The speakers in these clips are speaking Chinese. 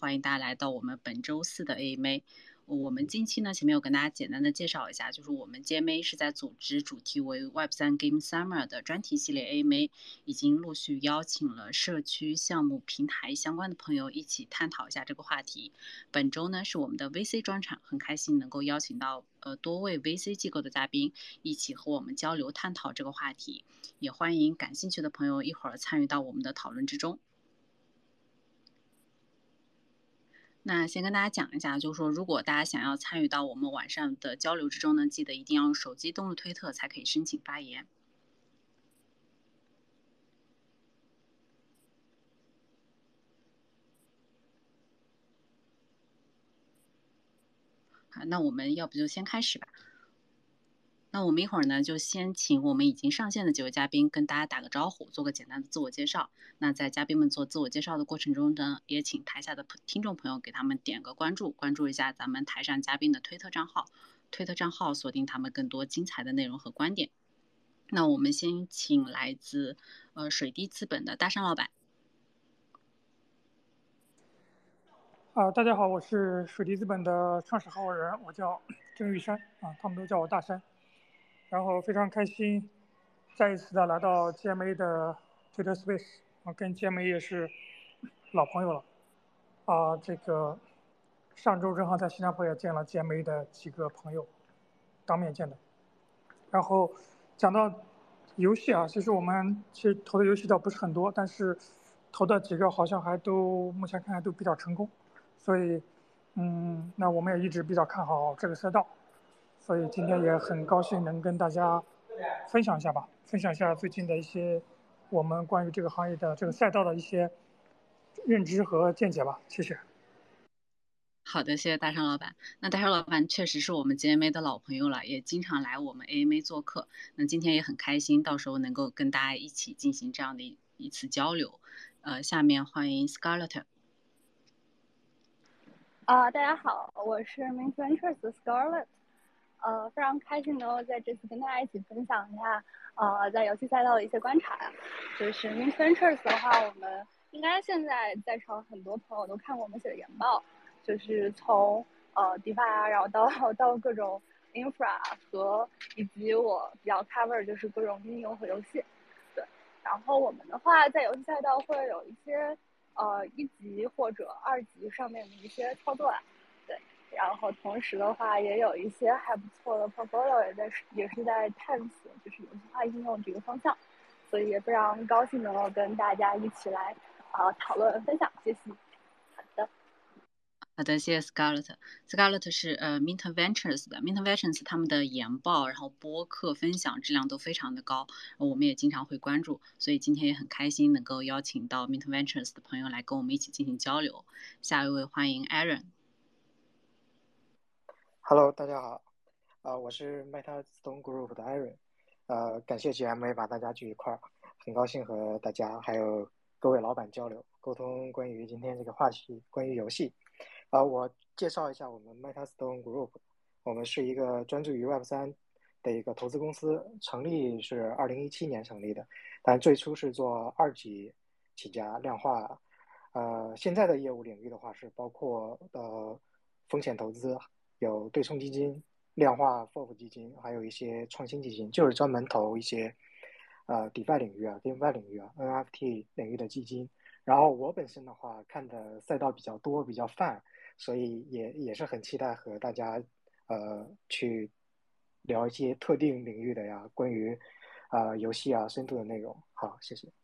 欢迎大家来到我们本周四的 AMA。我们近期呢，前面有跟大家简单的介绍一下，就是我们 GMA 是在组织主题为 Web3 Game Summer 的专题系列 AMA，已经陆续邀请了社区、项目、平台相关的朋友一起探讨一下这个话题。本周呢是我们的 VC 专场，很开心能够邀请到呃多位 VC 机构的嘉宾一起和我们交流探讨这个话题，也欢迎感兴趣的朋友一会儿参与到我们的讨论之中。那先跟大家讲一下，就是说，如果大家想要参与到我们晚上的交流之中呢，记得一定要用手机登录推特才可以申请发言。好，那我们要不就先开始吧。那我们一会儿呢，就先请我们已经上线的几位嘉宾跟大家打个招呼，做个简单的自我介绍。那在嘉宾们做自我介绍的过程中呢，也请台下的听众朋友给他们点个关注，关注一下咱们台上嘉宾的推特账号，推特账号锁定他们更多精彩的内容和观点。那我们先请来自呃水滴资本的大山老板。啊，大家好，我是水滴资本的创始合伙人，我叫郑玉山啊，他们都叫我大山。然后非常开心，再一次的来到 GMA 的 Twitter Space，啊，跟 GMA 也是老朋友了，啊，这个上周正好在新加坡也见了 GMA 的几个朋友，当面见的。然后讲到游戏啊，其实我们其实投的游戏倒不是很多，但是投的几个好像还都目前看来都比较成功，所以，嗯，那我们也一直比较看好这个赛道。所以今天也很高兴能跟大家分享一下吧，分享一下最近的一些我们关于这个行业的这个赛道的一些认知和见解吧。谢谢。好的，谢谢大山老板。那大山老板确实是我们 GMA 的老朋友了，也经常来我们 AMA 做客。那今天也很开心，到时候能够跟大家一起进行这样的一一次交流。呃，下面欢迎 Scarlett。啊，大家好，我是 Main Ventures 的 Scarlett。呃，非常开心能够在这次跟大家一起分享一下，呃，在游戏赛道的一些观察。就是 Min Ventures 的话，我们应该现在在场很多朋友都看过我们写的研报，就是从呃 DeFi 啊，然后到 到各种 Infra 和以及我比较 cover 就是各种应用和游戏。对，然后我们的话在游戏赛道会有一些呃一级或者二级上面的一些操作啊。然后同时的话，也有一些还不错的 portfolio 也在也是在探索，就是游戏化应用这个方向，所以也非常高兴能够跟大家一起来啊讨论分享，谢谢。好的，好的，谢谢 Scarlett。Scarlett 是呃 Mint Ventures 的，Mint Ventures 他们的研报，然后播客分享质量都非常的高，我们也经常会关注，所以今天也很开心能够邀请到 Mint Ventures 的朋友来跟我们一起进行交流。下一位欢迎 Aaron。Hello，大家好，啊，我是 MetaStone Group 的 Aaron，呃，感谢 GMA 把大家聚一块儿，很高兴和大家还有各位老板交流沟通关于今天这个话题，关于游戏，啊，我介绍一下我们 MetaStone Group，我们是一个专注于 Web 三的一个投资公司，成立是二零一七年成立的，但最初是做二级起家量化，呃，现在的业务领域的话是包括呃风险投资。有对冲基金、量化 FOF 基金，还有一些创新基金，就是专门投一些呃 DeFi 领域啊、DeFi 领域啊、NFT 领域的基金。然后我本身的话，看的赛道比较多，比较泛，所以也也是很期待和大家呃去聊一些特定领域的呀，关于啊游戏啊深度的内容。好，谢谢。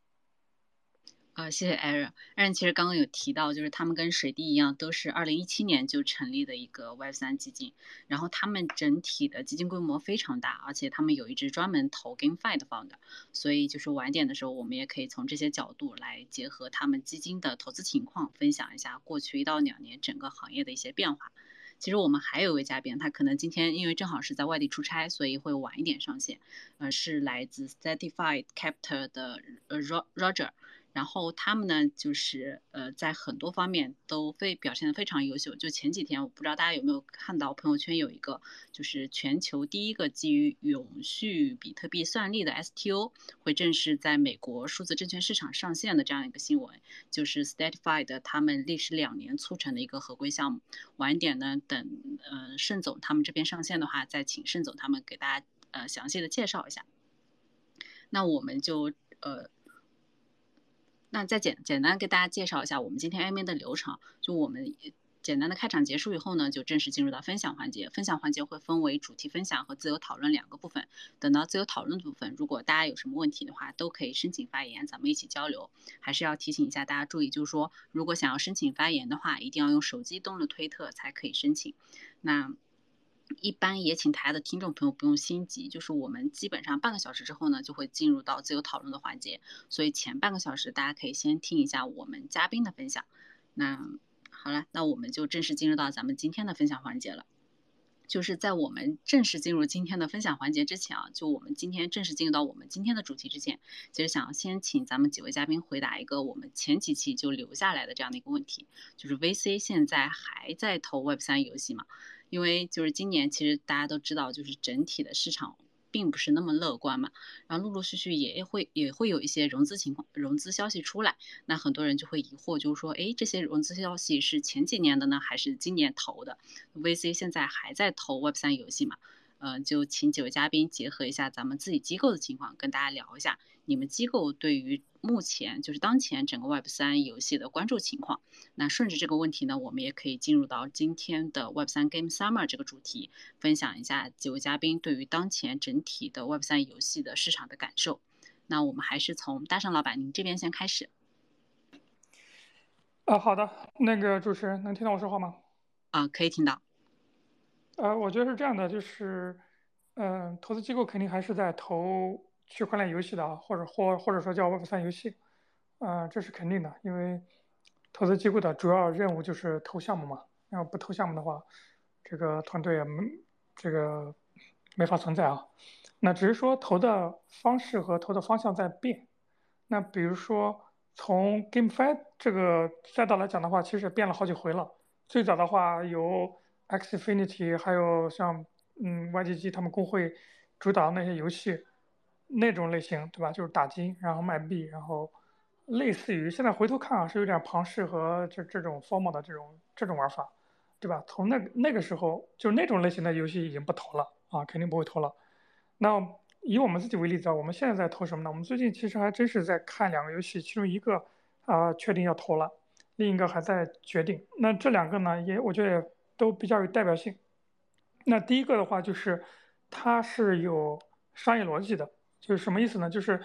啊，谢谢 Aaron。Aaron 其实刚刚有提到，就是他们跟水滴一样，都是二零一七年就成立的一个 Web 三基金。然后他们整体的基金规模非常大，而且他们有一支专门投 GameFi 的 fund。所以就是晚点的时候，我们也可以从这些角度来结合他们基金的投资情况，分享一下过去一到两年整个行业的一些变化。其实我们还有一位嘉宾，他可能今天因为正好是在外地出差，所以会晚一点上线。呃，是来自 Certified Capital 的呃 Roger。然后他们呢，就是呃，在很多方面都非表现的非常优秀。就前几天，我不知道大家有没有看到朋友圈有一个，就是全球第一个基于永续比特币算力的 STO 会正式在美国数字证券市场上线的这样一个新闻，就是 Statified 他们历时两年促成的一个合规项目。晚一点呢，等呃盛总他们这边上线的话，再请盛总他们给大家呃详细的介绍一下。那我们就呃。那再简简单给大家介绍一下我们今天 A 面的流程。就我们简单的开场结束以后呢，就正式进入到分享环节。分享环节会分为主题分享和自由讨论两个部分。等到自由讨论的部分，如果大家有什么问题的话，都可以申请发言，咱们一起交流。还是要提醒一下大家注意，就是说如果想要申请发言的话，一定要用手机登录推特才可以申请。那。一般也请台下的听众朋友不用心急，就是我们基本上半个小时之后呢，就会进入到自由讨论的环节，所以前半个小时大家可以先听一下我们嘉宾的分享。那好了，那我们就正式进入到咱们今天的分享环节了。就是在我们正式进入今天的分享环节之前啊，就我们今天正式进入到我们今天的主题之前，其实想要先请咱们几位嘉宾回答一个我们前几期就留下来的这样的一个问题，就是 VC 现在还在投 Web 三游戏吗？因为就是今年，其实大家都知道，就是整体的市场并不是那么乐观嘛。然后陆陆续续也会也会有一些融资情况、融资消息出来，那很多人就会疑惑，就是说，哎，这些融资消息是前几年的呢，还是今年投的？VC 现在还在投 Web 三游戏嘛？嗯，就请几位嘉宾结合一下咱们自己机构的情况，跟大家聊一下你们机构对于目前就是当前整个 Web 三游戏的关注情况。那顺着这个问题呢，我们也可以进入到今天的 Web 三 Game Summer 这个主题，分享一下几位嘉宾对于当前整体的 Web 三游戏的市场的感受。那我们还是从大圣老板您这边先开始。啊，好的，那个主持人能听到我说话吗？啊，可以听到。呃，我觉得是这样的，就是，嗯，投资机构肯定还是在投区块链游戏的啊，或者或或者说叫 Web 三游戏，呃，这是肯定的，因为投资机构的主要任务就是投项目嘛，要不投项目的话，这个团队也没这个没法存在啊。那只是说投的方式和投的方向在变。那比如说从 GameFi 这个赛道来讲的话，其实变了好几回了。最早的话有。Xfinity 还有像嗯 YGG 他们工会主导的那些游戏那种类型，对吧？就是打金然后卖币，然后类似于现在回头看啊，是有点庞氏和这这种 formal 的这种这种玩法，对吧？从那那个时候，就那种类型的游戏已经不投了啊，肯定不会投了。那以我们自己为例子啊，我们现在在投什么呢？我们最近其实还真是在看两个游戏，其中一个啊确定要投了，另一个还在决定。那这两个呢，也我觉得也。都比较有代表性。那第一个的话，就是它是有商业逻辑的，就是什么意思呢？就是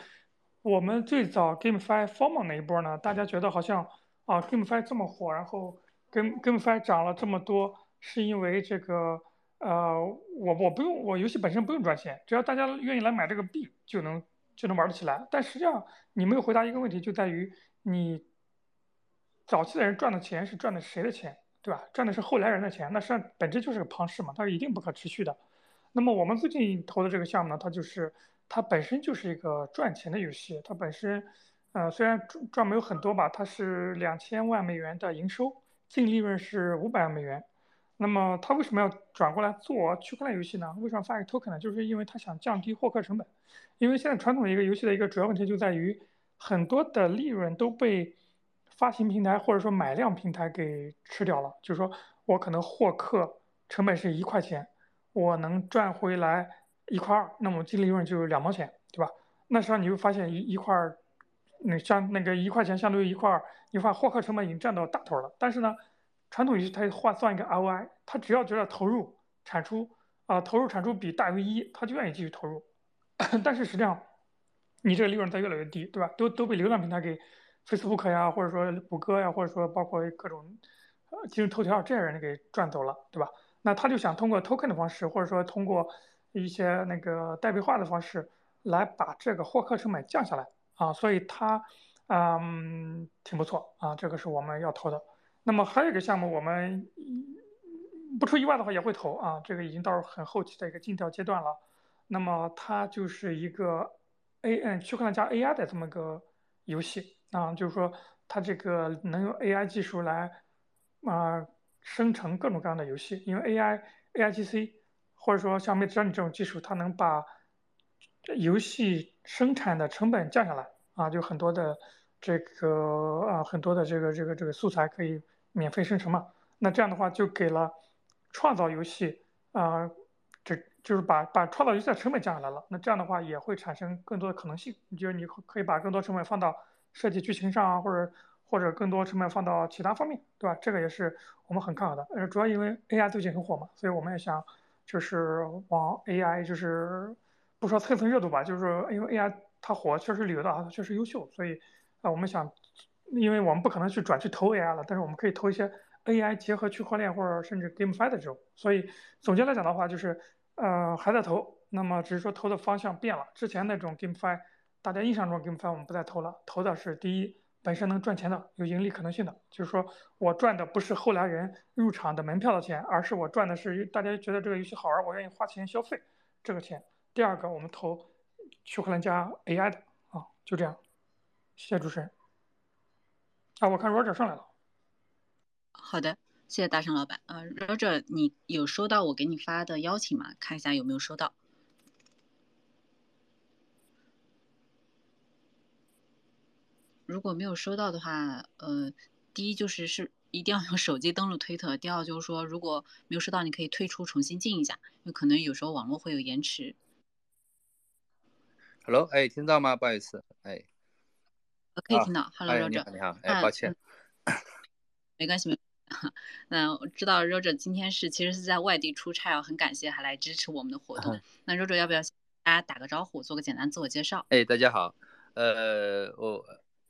我们最早 GameFi Formal 那一波呢，大家觉得好像啊 GameFi 这么火，然后 Game GameFi 涨了这么多，是因为这个呃，我我不用我游戏本身不用赚钱，只要大家愿意来买这个币，就能就能玩得起来。但实际上你没有回答一个问题，就在于你早期的人赚的钱是赚的谁的钱？对吧？赚的是后来人的钱，那实际上本质就是个庞氏嘛，它是一定不可持续的。那么我们最近投的这个项目呢，它就是它本身就是一个赚钱的游戏，它本身，呃，虽然赚赚没有很多吧，它是两千万美元的营收，净利润是五百万美元。那么它为什么要转过来做区块链游戏呢？为什么发一个 token 呢？就是因为它想降低获客成本。因为现在传统的一个游戏的一个主要问题就在于很多的利润都被发行平台或者说买量平台给吃掉了，就是说我可能获客成本是一块钱，我能赚回来一块二，那么净利润就两毛钱，对吧？那实际上你会发现一一块，那相那个一块钱相当于一块一块获客成本已经占到大头了。但是呢，传统游戏它换算一个 ROI，它只要觉得投入产出啊投入产出比大于一，他就愿意继续投入。但是实际上，你这个利润在越来越低，对吧？都都被流量平台给。Facebook 呀，或者说谷歌呀，或者说包括各种，呃，今日头条这些人给赚走了，对吧？那他就想通过 token 的方式，或者说通过一些那个代币化的方式，来把这个获客成本降下来啊，所以他，嗯，挺不错啊，这个是我们要投的。那么还有一个项目，我们不出意外的话也会投啊，这个已经到很后期的一个尽调阶段了。那么它就是一个 A N 区块链加 AI 的这么个游戏。啊，就是说它这个能用 AI 技术来啊生成各种各样的游戏，因为 AI AIGC 或者说像 m i d j o n 这种技术，它能把游戏生产的成本降下来啊，就很多的这个啊很多的这个这个这个素材可以免费生成嘛。那这样的话就给了创造游戏啊，这就是把把创造游戏的成本降下来了。那这样的话也会产生更多的可能性，你就是你可以把更多成本放到设计剧情上啊，或者或者更多成本放到其他方面，对吧？这个也是我们很看好的。呃，主要因为 AI 最近很火嘛，所以我们也想就是往 AI 就是不说蹭蹭热度吧，就是因为 AI 它火确实理由的啊，确实优秀，所以啊我们想，因为我们不可能去转去投 AI 了，但是我们可以投一些。AI 结合区块链或者甚至 GameFi 的这种，所以总结来讲的话，就是呃还在投，那么只是说投的方向变了。之前那种 GameFi，大家印象中 GameFi 我们不再投了，投的是第一本身能赚钱的、有盈利可能性的，就是说我赚的不是后来人入场的门票的钱，而是我赚的是大家觉得这个游戏好玩，我愿意花钱消费这个钱。第二个，我们投区块链加 AI 的啊，就这样。谢谢主持人。啊，我看 Roger 上来了。好的，谢谢大圣老板。呃，Roger，你有收到我给你发的邀请吗？看一下有没有收到。如果没有收到的话，呃，第一就是是一定要用手机登录推特。第二就是说，如果没有收到，你可以退出重新进一下，因为可能有时候网络会有延迟。Hello，哎，听到吗？不好意思，哎，可以听到。Hello，Roger，你好，你好，哎，抱歉，没关系，没。那我知道 Roger 今天是其实是在外地出差啊，很感谢还来支持我们的活动。那 Roger 要不要大家打个招呼，做个简单自我介绍？哎，大家好，呃，我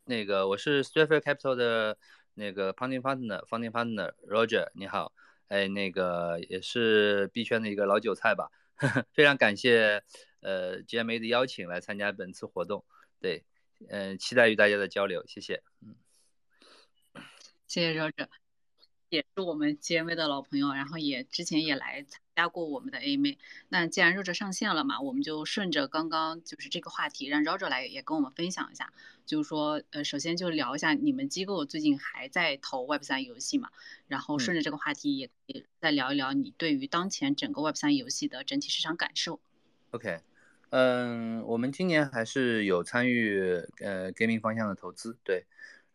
那个我是 Straight Capital 的那个 Founding Partner，Founding Partner Roger，你好，哎，那个也是币圈的一个老韭菜吧，非常感谢呃 GMA 的邀请来参加本次活动，对，嗯，期待与大家的交流，谢谢，嗯，谢谢 Roger。也是我们 GMV 的老朋友，然后也之前也来参加过我们的 A 妹。那既然 Roger 上线了嘛，我们就顺着刚刚就是这个话题，让 Roger 来也跟我们分享一下。就是说，呃，首先就聊一下你们机构最近还在投 Web 三游戏嘛？然后顺着这个话题也也再聊一聊你对于当前整个 Web 三游戏的整体市场感受。OK，嗯，我们今年还是有参与呃 Gaming 方向的投资，对。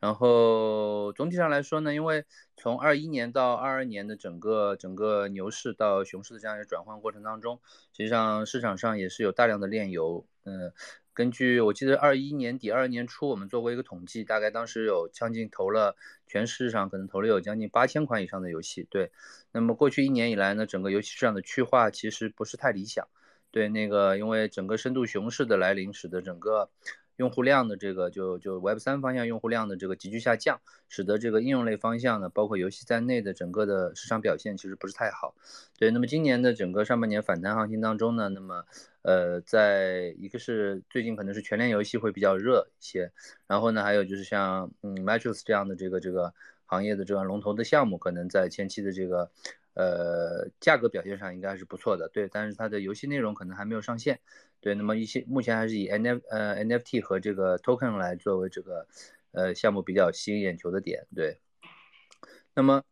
然后总体上来说呢，因为从二一年到二二年的整个整个牛市到熊市的这样一个转换过程当中，实际上市场上也是有大量的炼油。嗯，根据我记得二一年底二年初我们做过一个统计，大概当时有将近投了全市场可能投了有将近八千款以上的游戏。对，那么过去一年以来呢，整个游戏市场的去化其实不是太理想。对，那个因为整个深度熊市的来临，使得整个用户量的这个就就 Web 三方向用户量的这个急剧下降，使得这个应用类方向呢，包括游戏在内的整个的市场表现其实不是太好。对，那么今年的整个上半年反弹行情当中呢，那么呃，在一个是最近可能是全链游戏会比较热一些，然后呢，还有就是像嗯 Matrix 这样的这个这个行业的这样龙头的项目，可能在前期的这个呃价格表现上应该还是不错的。对，但是它的游戏内容可能还没有上线。对，那么一些目前还是以 N F 呃 N F T 和这个 token 来作为这个呃项目比较吸引眼球的点。对，那么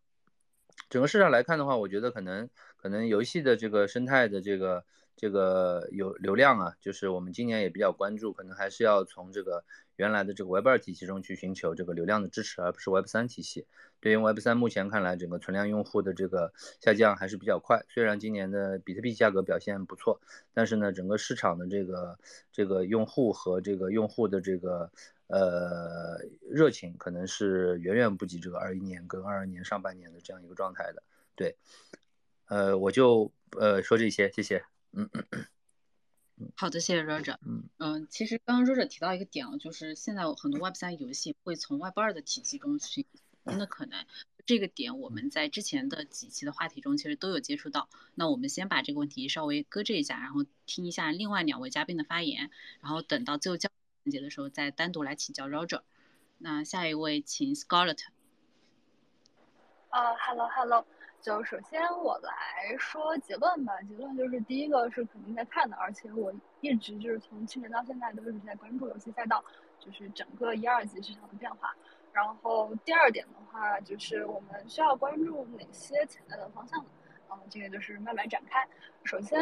整个市场来看的话，我觉得可能可能游戏的这个生态的这个这个有流量啊，就是我们今年也比较关注，可能还是要从这个原来的这个 Web 二体系中去寻求这个流量的支持，而不是 Web 三体系。对于 Web 三目前看来，整个存量用户的这个下降还是比较快。虽然今年的比特币价格表现不错，但是呢，整个市场的这个这个用户和这个用户的这个呃热情，可能是远远不及这个二一年跟二二年上半年的这样一个状态的。对，呃，我就呃说这些，谢谢。嗯嗯嗯。好的，谢谢 Roger。嗯嗯，其实刚刚 Roger 提到一个点啊，就是现在很多 Web 三游戏会从 Web 二的体系中去。的可能，这个点我们在之前的几期的话题中其实都有接触到。那我们先把这个问题稍微搁置一下，然后听一下另外两位嘉宾的发言，然后等到最后交环节的时候再单独来请教 Roger。那下一位请 Scarlett。呃，Hello Hello，就首先我来说结论吧。结论就是第一个是肯定在看的，而且我一直就是从去年到现在都一直在关注游戏赛道。就是整个一二级市场的变化。然后第二点的话，就是我们需要关注哪些潜在的方向呢？嗯，这个就是慢慢展开。首先，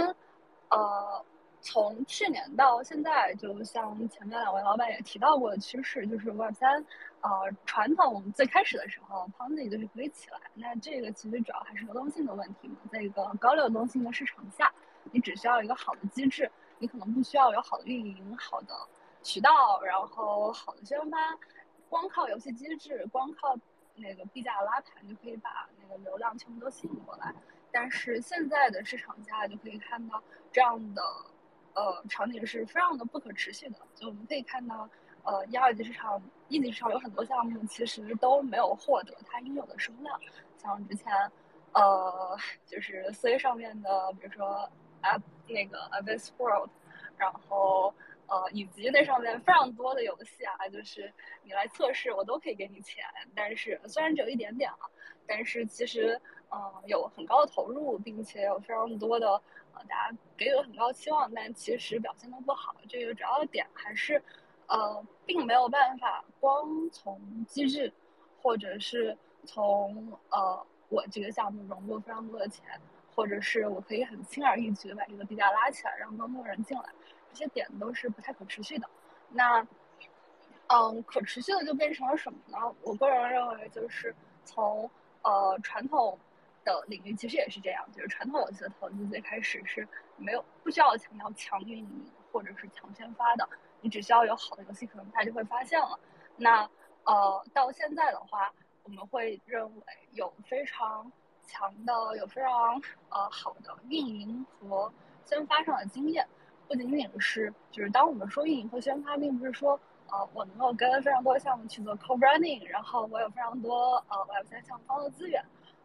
呃，从去年到现在，就像前面两位老板也提到过的趋势，就是 Web 三，呃，传统最开始的时候，Ponzi 就是可以起来。那这个其实主要还是流动性的问题嘛，在一个高流动性的市场下，你只需要一个好的机制，你可能不需要有好的运营、好的渠道，然后好的宣发。光靠游戏机制，光靠那个币价拉盘就可以把那个流量全部都吸引过来。但是现在的市场下就可以看到这样的呃场景是非常的不可持续的。就我们可以看到，呃一二级市场、一级市场有很多项目其实都没有获得它应有的声量。像之前呃就是 C 上面的，比如说 App 那个 Abyss World，然后。呃，以及那上面非常多的游戏啊，就是你来测试，我都可以给你钱。但是虽然只有一点点啊，但是其实，呃，有很高的投入，并且有非常多的呃，大家给予了很高期望，但其实表现的不好。这个主要的点还是，呃，并没有办法光从机制，或者是从呃我这个项目融入非常多的钱，或者是我可以很轻而易举的把这个币价拉起来，让更多人进来。这些点都是不太可持续的。那，嗯，可持续的就变成了什么呢？我个人认为，就是从呃传统的领域，其实也是这样，就是传统游戏的投资最开始是没有不需要强调强运营或者是强宣发的，你只需要有好的游戏，可能大家就会发现了。那呃到现在的话，我们会认为有非常强的、有非常呃好的运营和宣发上的经验。不仅仅是，就是当我们说运营和宣发，并不是说，呃，我能够跟非常多项目去做 co-branding，然后我有非常多呃 Web 三项目方的资源，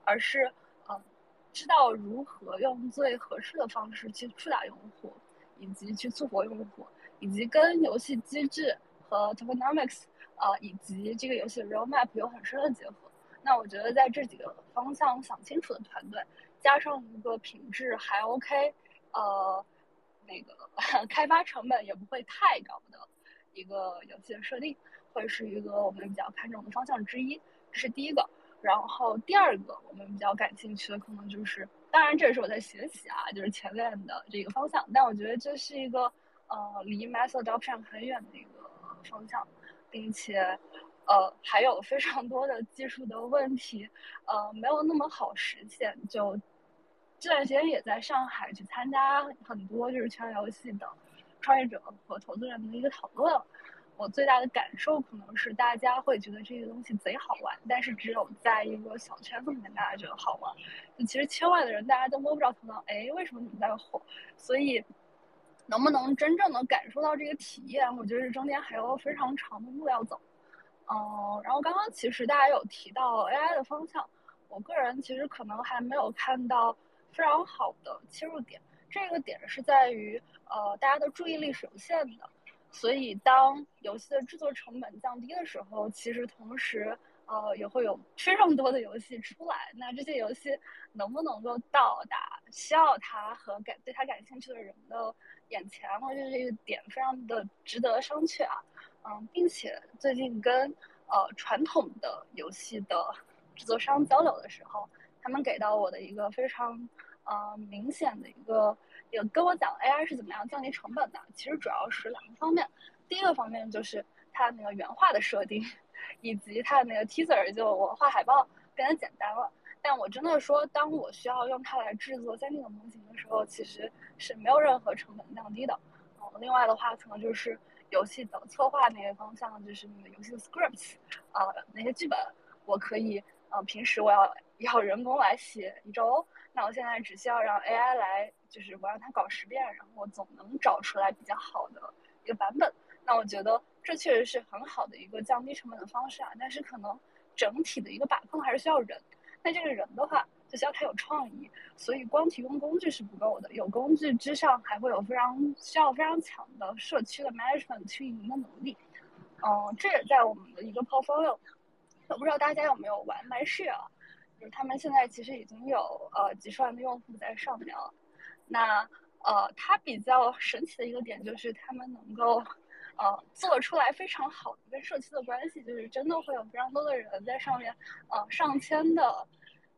而是，知道如何用最合适的方式去触达用户，以及去促活用户，以及跟游戏机制和 tokenomics，呃，以及这个游戏的 roadmap 有很深的结合。那我觉得在这几个方向想清楚的团队，加上一个品质还 OK，呃。那个 开发成本也不会太高的一个游戏的设定，会是一个我们比较看重的方向之一。这是第一个。然后第二个我们比较感兴趣的可能就是，当然这也是我在学习啊，就是前面的这个方向。但我觉得这是一个呃离 mass adoption 很远的一个方向，并且呃还有非常多的技术的问题，呃没有那么好实现。就这段时间也在上海去参加很多就是圈游戏的创业者和投资人的一个讨论。我最大的感受可能是大家会觉得这个东西贼好玩，但是只有在一个小圈子里面大家觉得好玩。就其实圈外的人大家都摸不着头脑，哎，为什么你们在火？所以能不能真正的感受到这个体验，我觉得中间还有非常长的路要走。嗯，然后刚刚其实大家有提到 AI 的方向，我个人其实可能还没有看到。非常好的切入点，这个点是在于，呃，大家的注意力是有限的，所以当游戏的制作成本降低的时候，其实同时，呃，也会有非常多的游戏出来。那这些游戏能不能够到达需要它和感对它感兴趣的人的眼前，我觉得这个点非常的值得商榷啊。嗯，并且最近跟呃传统的游戏的制作商交流的时候。他们给到我的一个非常，呃，明显的一个，也跟我讲 AI 是怎么样降低成本的。其实主要是两个方面，第一个方面就是它那个原画的设定，以及它的那个 teaser，就我画海报变得简单了。但我真的说，当我需要用它来制作 3D 的模型的时候，其实是没有任何成本降低的。嗯，另外的话，可能就是游戏的策划那个方向，就是那个游戏的 scripts，啊，那些剧本，我可以，呃，平时我要。要人工来写一周，那我现在只需要让 AI 来，就是我让他搞十遍，然后我总能找出来比较好的一个版本。那我觉得这确实是很好的一个降低成本的方式啊。但是可能整体的一个把控还是需要人。那这个人的话，就需要他有创意。所以光提供工具是不够的，有工具之上还会有非常需要非常强的社区的 management 去运营的能力。嗯，这也在我们的一个 portfolio。我不知道大家有没有玩 MyShare。就是他们现在其实已经有呃几十万的用户在上面了，那呃它比较神奇的一个点就是他们能够呃做出来非常好的跟社区的关系，就是真的会有非常多的人在上面，呃上千的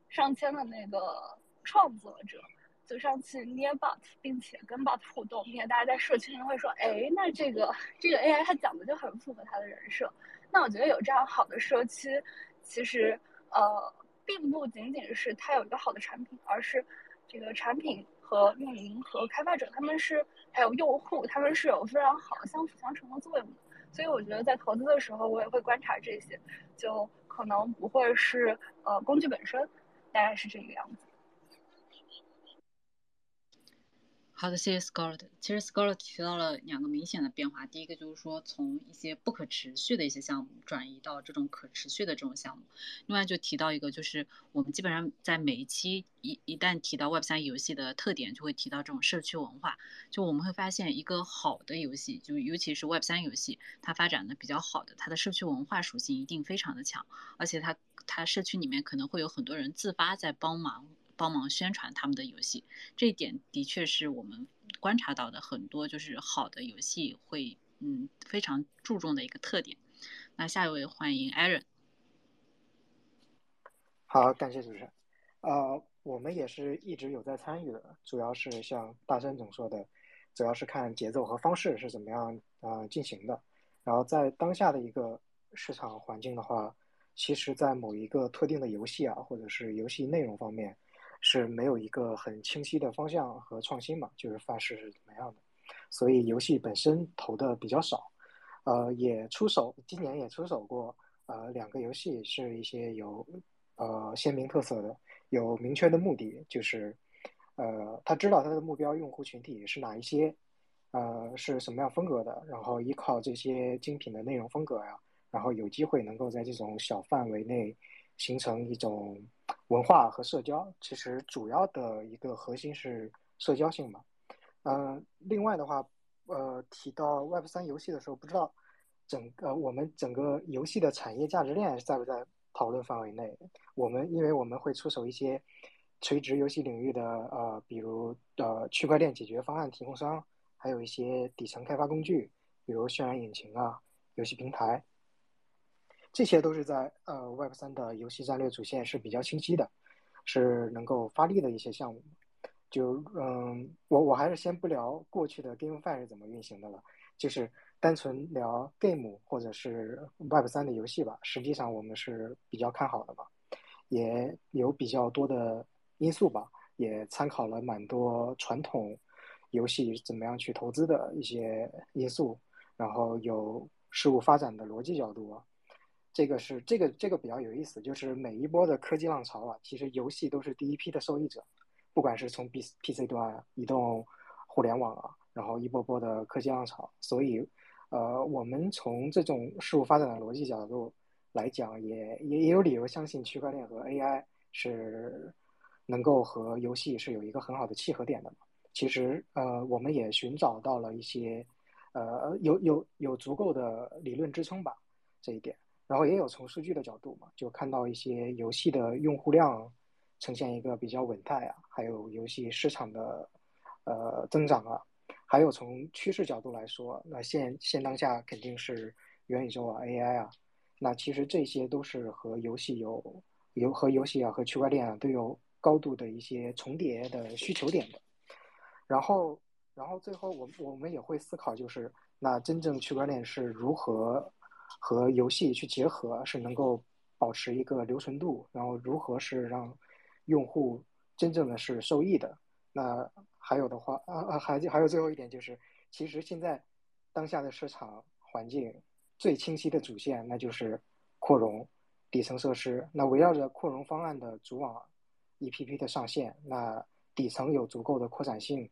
上千的那个创作者。就上去捏 bot，并且跟 bot 互动，并且大家在社区里面会说，哎，那这个这个 AI 它讲的就很符合它的人设。那我觉得有这样好的社区，其实呃，并不仅仅是它有一个好的产品，而是这个产品和运营和开发者他们是还有用户，他们是有非常好相辅相成的作用的。所以我觉得在投资的时候，我也会观察这些，就可能不会是呃工具本身，大概是这个样子。好的，谢谢 Scott。其实 Scott 提到了两个明显的变化，第一个就是说从一些不可持续的一些项目转移到这种可持续的这种项目。另外就提到一个，就是我们基本上在每一期一一旦提到 Web 三游戏的特点，就会提到这种社区文化。就我们会发现，一个好的游戏，就尤其是 Web 三游戏，它发展的比较好的，它的社区文化属性一定非常的强，而且它它社区里面可能会有很多人自发在帮忙。帮忙宣传他们的游戏，这一点的确是我们观察到的很多就是好的游戏会嗯非常注重的一个特点。那下一位欢迎 Aaron。好，感谢主持人。呃，我们也是一直有在参与的，主要是像大山总说的，主要是看节奏和方式是怎么样啊进行的。然后在当下的一个市场环境的话，其实，在某一个特定的游戏啊，或者是游戏内容方面。是没有一个很清晰的方向和创新嘛，就是范式是怎么样的，所以游戏本身投的比较少，呃，也出手，今年也出手过，呃，两个游戏是一些有呃鲜明特色的，有明确的目的，就是呃，他知道他的目标用户群体是哪一些，呃，是什么样风格的，然后依靠这些精品的内容风格呀，然后有机会能够在这种小范围内。形成一种文化和社交，其实主要的一个核心是社交性嘛。嗯，另外的话，呃，提到 Web 三游戏的时候，不知道整个我们整个游戏的产业价值链在不在讨论范围内？我们因为我们会出手一些垂直游戏领域的呃，比如呃区块链解决方案提供商，还有一些底层开发工具，比如渲染引擎啊、游戏平台。这些都是在呃 Web 三的游戏战略主线是比较清晰的，是能够发力的一些项目。就嗯，我我还是先不聊过去的 GameFi 是怎么运行的了，就是单纯聊 Game 或者是 Web 三的游戏吧。实际上我们是比较看好的吧，也有比较多的因素吧，也参考了蛮多传统游戏怎么样去投资的一些因素，然后有事物发展的逻辑角度。这个是这个这个比较有意思，就是每一波的科技浪潮啊，其实游戏都是第一批的受益者，不管是从 P P C 端、移动互联网啊，然后一波波的科技浪潮，所以，呃，我们从这种事物发展的逻辑角度来讲，也也也有理由相信区块链和 A I 是能够和游戏是有一个很好的契合点的。其实，呃，我们也寻找到了一些，呃，有有有足够的理论支撑吧，这一点。然后也有从数据的角度嘛，就看到一些游戏的用户量呈现一个比较稳态啊，还有游戏市场的呃增长啊，还有从趋势角度来说，那现现当下肯定是元宇宙啊、AI 啊，那其实这些都是和游戏有有和游戏啊和区块链啊都有高度的一些重叠的需求点的。然后，然后最后我我们也会思考，就是那真正区块链是如何。和游戏去结合是能够保持一个留存度，然后如何是让用户真正的是受益的？那还有的话啊啊，还还有最后一点就是，其实现在当下的市场环境最清晰的主线，那就是扩容底层设施。那围绕着扩容方案的主网一批批的上线，那底层有足够的扩展性，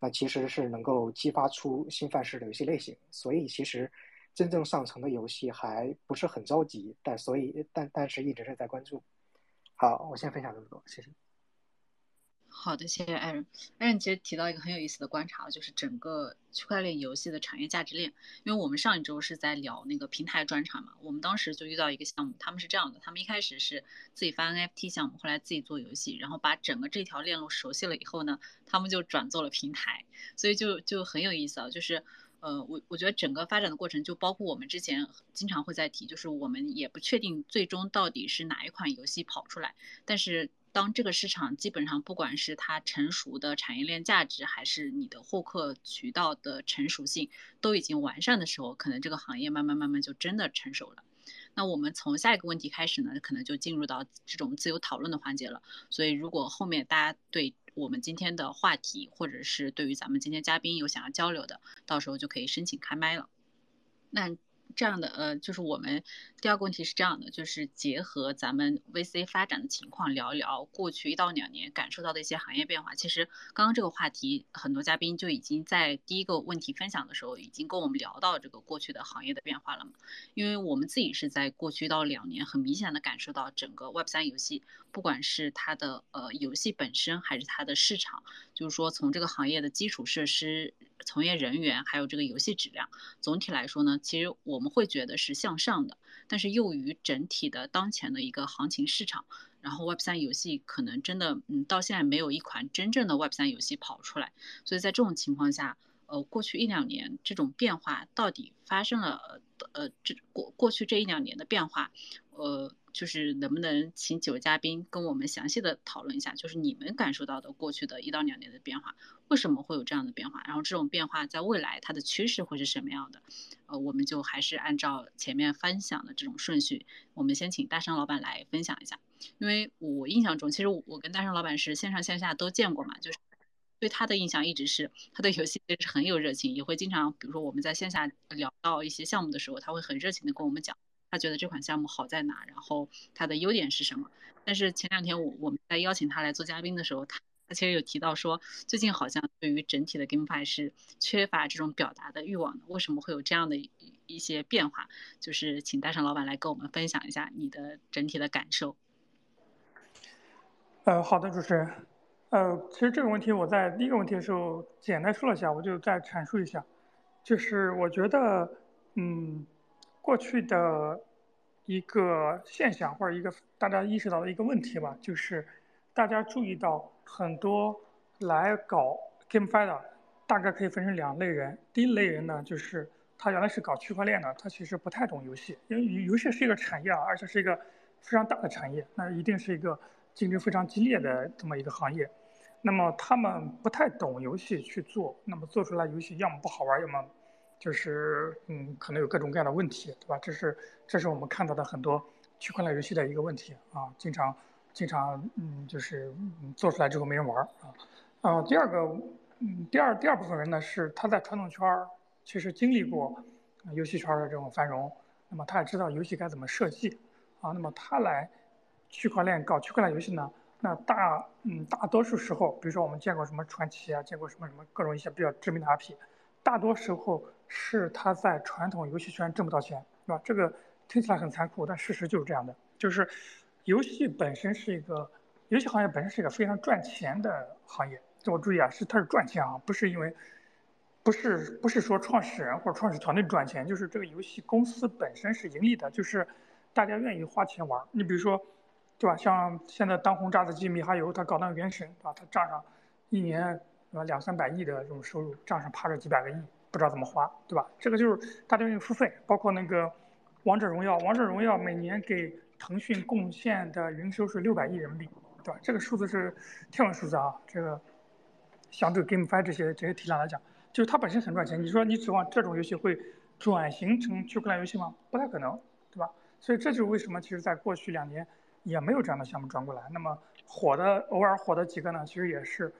那其实是能够激发出新范式的游戏类型。所以其实。真正上层的游戏还不是很着急，但所以但但是一直是在关注。好，我先分享这么多，谢谢。好的，谢谢艾伦。艾伦其实提到一个很有意思的观察，就是整个区块链游戏的产业价值链。因为我们上一周是在聊那个平台专场嘛，我们当时就遇到一个项目，他们是这样的，他们一开始是自己发 NFT 项目，后来自己做游戏，然后把整个这条链路熟悉了以后呢，他们就转做了平台，所以就就很有意思啊，就是。呃，我我觉得整个发展的过程，就包括我们之前经常会在提，就是我们也不确定最终到底是哪一款游戏跑出来。但是当这个市场基本上不管是它成熟的产业链价值，还是你的获客渠道的成熟性都已经完善的时候，可能这个行业慢慢慢慢就真的成熟了。那我们从下一个问题开始呢，可能就进入到这种自由讨论的环节了。所以如果后面大家对我们今天的话题，或者是对于咱们今天嘉宾有想要交流的，到时候就可以申请开麦了。那。这样的呃，就是我们第二个问题是这样的，就是结合咱们 VC 发展的情况聊一聊过去一到两年感受到的一些行业变化。其实刚刚这个话题，很多嘉宾就已经在第一个问题分享的时候，已经跟我们聊到这个过去的行业的变化了嘛。因为我们自己是在过去一到两年，很明显的感受到整个 Web 三游戏，不管是它的呃游戏本身，还是它的市场，就是说从这个行业的基础设施。从业人员还有这个游戏质量，总体来说呢，其实我们会觉得是向上的。但是由于整体的当前的一个行情市场，然后 Web 三游戏可能真的，嗯，到现在没有一款真正的 Web 三游戏跑出来。所以在这种情况下，呃，过去一两年这种变化到底发生了，呃，这过过去这一两年的变化，呃。就是能不能请几位嘉宾跟我们详细的讨论一下，就是你们感受到的过去的一到两年的变化，为什么会有这样的变化？然后这种变化在未来它的趋势会是什么样的？呃，我们就还是按照前面分享的这种顺序，我们先请大山老板来分享一下。因为我印象中，其实我跟大山老板是线上线下都见过嘛，就是对他的印象一直是他对游戏是很有热情，也会经常，比如说我们在线下聊到一些项目的时候，他会很热情的跟我们讲。他觉得这款项目好在哪，然后它的优点是什么？但是前两天我我们在邀请他来做嘉宾的时候，他他其实有提到说，最近好像对于整体的 GameFi 是缺乏这种表达的欲望的。为什么会有这样的一些变化？就是请大圣老板来跟我们分享一下你的整体的感受。呃，好的，主持人。呃，其实这个问题我在第一个问题的时候简单说了一下，我就再阐述一下，就是我觉得，嗯。过去的一个现象或者一个大家意识到的一个问题吧，就是大家注意到很多来搞 GameFi 的，大概可以分成两类人。第一类人呢，就是他原来是搞区块链的，他其实不太懂游戏，因为游戏是一个产业啊，而且是一个非常大的产业，那一定是一个竞争非常激烈的这么一个行业。那么他们不太懂游戏去做，那么做出来游戏要么不好玩，要么。就是嗯，可能有各种各样的问题，对吧？这是这是我们看到的很多区块链游戏的一个问题啊，经常经常嗯，就是做出来之后没人玩啊。啊，第二个嗯，第二第二部分人呢是他在传统圈儿其实经历过游戏圈的这种繁荣，那么他也知道游戏该怎么设计啊。那么他来区块链搞区块链游戏呢，那大嗯大多数时候，比如说我们见过什么传奇啊，见过什么什么各种一些比较知名的 IP，大多时候。是他在传统游戏圈挣不到钱，是吧？这个听起来很残酷，但事实就是这样的。就是游戏本身是一个游戏行业本身是一个非常赚钱的行业。这我注意啊，是它是赚钱啊，不是因为不是不是说创始人或者创始团队赚钱，就是这个游戏公司本身是盈利的，就是大家愿意花钱玩。你比如说，对吧？像现在当红炸子鸡米哈游，他搞那个原神，对吧？他账上一年对吧两三百亿的这种收入，账上趴着几百个亿。不知道怎么花，对吧？这个就是大家用付费，包括那个王者荣耀，王者荣耀每年给腾讯贡献的营收是六百亿人民币，对吧？这个数字是天文数字啊！这个相对 GameFi 这些这些体量来讲，就是它本身很赚钱。你说你指望这种游戏会转型成区块链游戏吗？不太可能，对吧？所以这就是为什么其实在过去两年也没有这样的项目转过来。那么火的偶尔火的几个呢，其实也是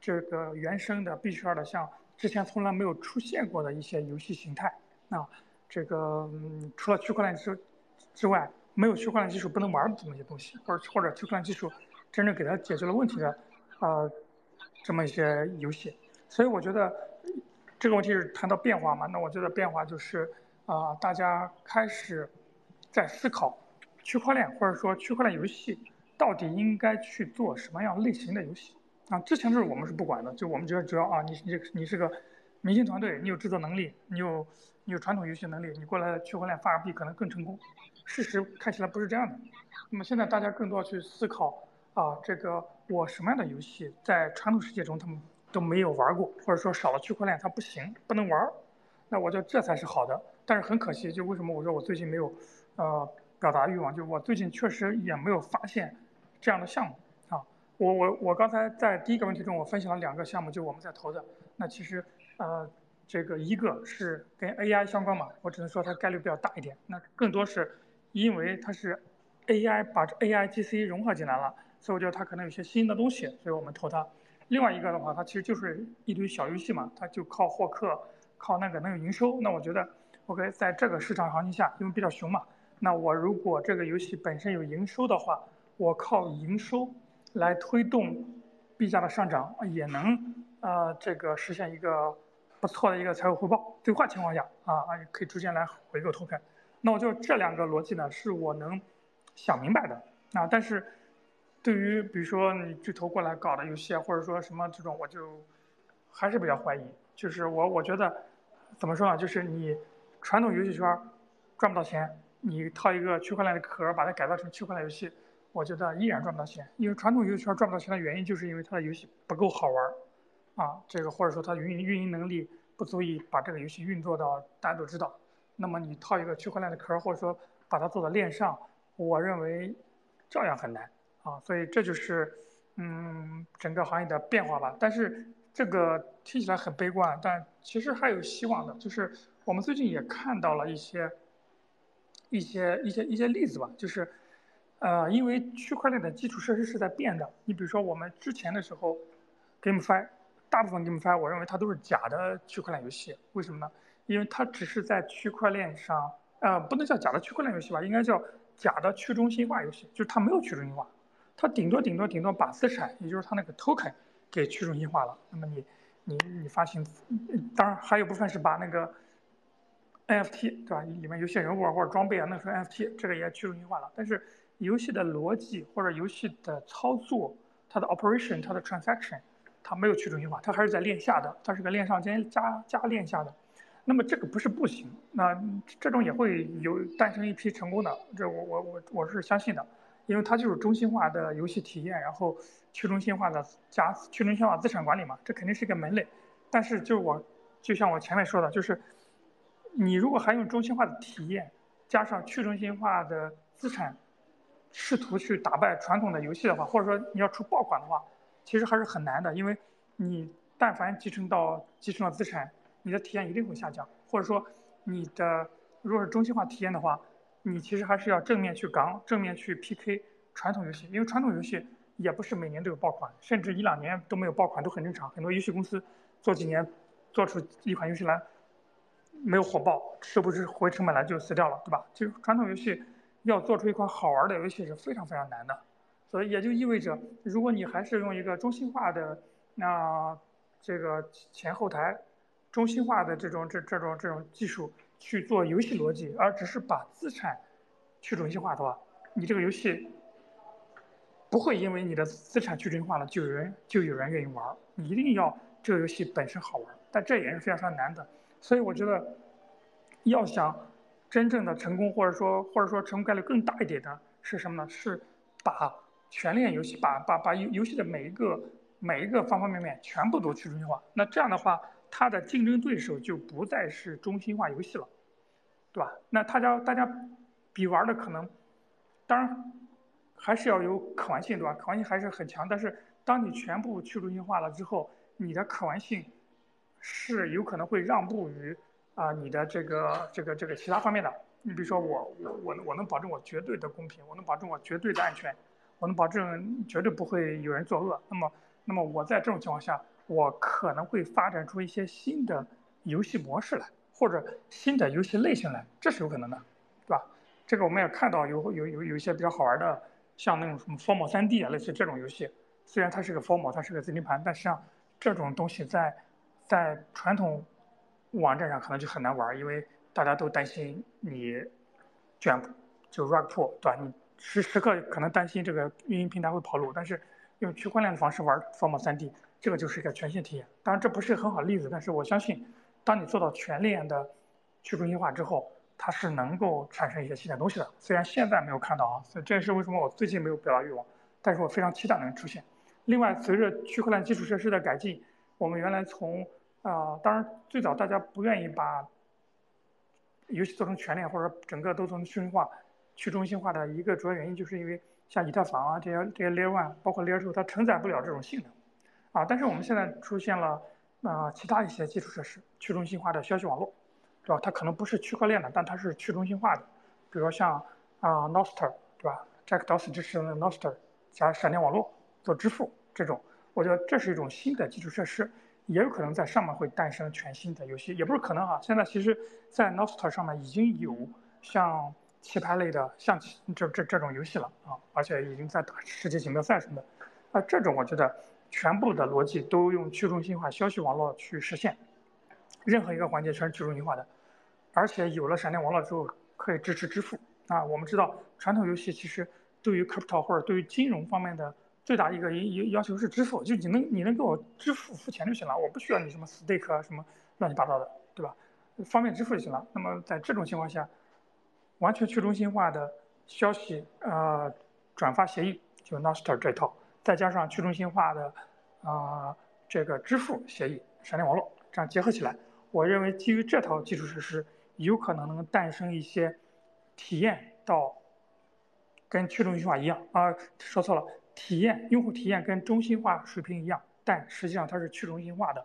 这个原生的 B 圈的，像。之前从来没有出现过的一些游戏形态，啊，这个除了区块链之之外，没有区块链技术不能玩的这么一些东西，或者或者区块链技术真正给它解决了问题的，呃，这么一些游戏。所以我觉得这个问题是谈到变化嘛，那我觉得变化就是啊，大家开始在思考区块链或者说区块链游戏到底应该去做什么样类型的游戏。啊，之前就是我们是不管的，就我们觉得主要啊，你你你是个明星团队，你有制作能力，你有你有传统游戏能力，你过来区块链发个币可能更成功。事实看起来不是这样的。那么现在大家更多去思考啊，这个我什么样的游戏在传统世界中他们都没有玩过，或者说少了区块链它不行，不能玩。那我觉得这才是好的。但是很可惜，就为什么我说我最近没有，呃，表达欲望，就我最近确实也没有发现这样的项目啊。我我我刚才在第一个问题中，我分享了两个项目，就我们在投的。那其实呃，这个一个是跟 AI 相关嘛，我只能说它概率比较大一点。那更多是因为它是 AI 把 AI GC 融合进来了，所以我觉得它可能有些新的东西，所以我们投它。另外一个的话，它其实就是一堆小游戏嘛，它就靠获客，靠那个能有营收。那我觉得，OK，在这个市场行情下，因为比较熊嘛，那我如果这个游戏本身有营收的话，我靠营收来推动币价的上涨，也能呃这个实现一个不错的一个财务回报。最坏情况下啊啊，可以逐渐来回购 token。那我就这两个逻辑呢，是我能想明白的啊，但是。对于比如说你巨头过来搞的游戏啊，或者说什么这种，我就还是比较怀疑。就是我我觉得怎么说呢？就是你传统游戏圈赚不到钱，你套一个区块链的壳把它改造成区块链游戏，我觉得依然赚不到钱。因为传统游戏圈赚不到钱的原因，就是因为它的游戏不够好玩啊，这个或者说它运运营能力不足以把这个游戏运作到大家都知道。那么你套一个区块链的壳，或者说把它做到链上，我认为照样很难。啊，所以这就是，嗯，整个行业的变化吧。但是这个听起来很悲观，但其实还有希望的。就是我们最近也看到了一些、一些、一些、一些例子吧。就是，呃，因为区块链的基础设施是在变的。你比如说我们之前的时候，GameFi，大部分 GameFi 我认为它都是假的区块链游戏。为什么呢？因为它只是在区块链上，呃，不能叫假的区块链游戏吧，应该叫假的去中心化游戏，就是它没有去中心化。它顶多顶多顶多把资产，也就是它那个 token 给去中心化了。那么你你你发行，当然还有部分是把那个 NFT 对吧？里面游戏人物或者装备啊弄成 NFT，这个也去中心化了。但是游戏的逻辑或者游戏的操作，它的 operation，它的 transaction，它没有去中心化，它还是在链下的，它是个链上加加加链下的。那么这个不是不行，那这种也会有诞生一批成功的，这我我我我是相信的。因为它就是中心化的游戏体验，然后去中心化的加去中心化资产管理嘛，这肯定是一个门类。但是就我就像我前面说的，就是你如果还用中心化的体验加上去中心化的资产，试图去打败传统的游戏的话，或者说你要出爆款的话，其实还是很难的。因为你但凡集成到集成了资产，你的体验一定会下降，或者说你的如果是中心化体验的话。你其实还是要正面去刚，正面去 PK 传统游戏，因为传统游戏也不是每年都有爆款，甚至一两年都没有爆款都很正常。很多游戏公司做几年做出一款游戏来，没有火爆，是不是回成本来就死掉了，对吧？就传统游戏要做出一款好玩的游戏是非常非常难的，所以也就意味着，如果你还是用一个中心化的那这个前后台中心化的这种这这种这种技术。去做游戏逻辑，而只是把资产去中心化的话，你这个游戏不会因为你的资产去中心化了，就有人就有人愿意玩。你一定要这个游戏本身好玩，但这也是非常非常难的。所以我觉得，要想真正的成功，或者说或者说成功概率更大一点的是什么呢？是把全链游戏，把把把游游戏的每一个每一个方方面面全部都去中心化。那这样的话。它的竞争对手就不再是中心化游戏了，对吧？那大家大家比玩的可能，当然还是要有可玩性，对吧？可玩性还是很强。但是当你全部去中心化了之后，你的可玩性是有可能会让步于啊你的这个这个这个其他方面的。你比如说我我我我能保证我绝对的公平，我能保证我绝对的安全，我能保证绝对不会有人作恶。那么那么我在这种情况下。我可能会发展出一些新的游戏模式来，或者新的游戏类型来，这是有可能的，对吧？这个我们也看到有有有有一些比较好玩的，像那种什么 Formal 3D 啊，类似这种游戏。虽然它是个 Formal，它是个资金盘，但实际上这种东西在在传统网站上可能就很难玩，因为大家都担心你卷就 rug pull，对吧？你时时刻可能担心这个运营平台会跑路，但是用区块链的方式玩 Formal 3D。这个就是一个全新体验，当然这不是很好的例子，但是我相信，当你做到全链的去中心化之后，它是能够产生一些新的东西的。虽然现在没有看到啊，所以这也是为什么我最近没有表达欲望，但是我非常期待能出现。另外，随着区块链基础设施的改进，我们原来从啊，当然最早大家不愿意把游戏做成全链或者整个都做成去中心化、去中心化的一个主要原因，就是因为像以太坊啊这些这些 Layer One，包括 Layer Two，它承载不了这种性能啊。但是我们现在出现了啊其他一些基础设施，去中心化的消息网络，对吧？它可能不是区块链的，但它是去中心化的，比如说像啊 Noster，对吧？Jack Dorsey 支持的 Noster 加闪电网络做支付这种，我觉得这是一种新的基础设施。也有可能在上面会诞生全新的游戏，也不是可能哈。现在其实，在 n o s t a r 上面已经有像棋牌类的象棋这这这种游戏了啊，而且已经在打世界锦标赛什么的。那，这种我觉得全部的逻辑都用去中心化消息网络去实现，任何一个环节全是去中心化的，而且有了闪电网络之后可以支持支付啊。我们知道传统游戏其实对于 crypto 或者对于金融方面的。最大一个要要求是支付，就你能你能给我支付付钱就行了，我不需要你什么 stake 啊什么乱七八糟的，对吧？方便支付就行了。那么在这种情况下，完全去中心化的消息呃转发协议就 Nostr 这套，再加上去中心化的啊这个支付协议闪电网络，这样结合起来，我认为基于这套基础设施，有可能能诞生一些体验到跟去中心化一样啊，说错了。体验用户体验跟中心化水平一样，但实际上它是去中心化的。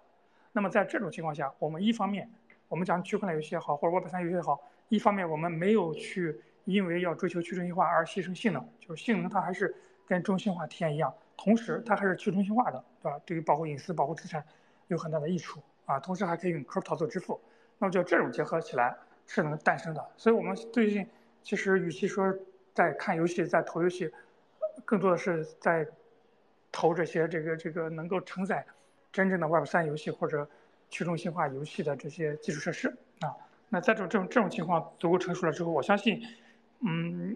那么在这种情况下，我们一方面我们讲区块链游戏也好，或者 Web 三游戏也好，一方面我们没有去因为要追求去中心化而牺牲性能，就是性能它还是跟中心化体验一样，同时它还是去中心化的，对吧？对于保护隐私、保护资产有很大的益处啊。同时还可以用 Crypto 做支付，那么就这种结合起来是能诞生的。所以我们最近其实与其说在看游戏，在投游戏。更多的是在投这些这个这个能够承载真正的 Web 三游戏或者去中心化游戏的这些基础设施啊。那在这种这种这种情况足够成熟了之后，我相信，嗯，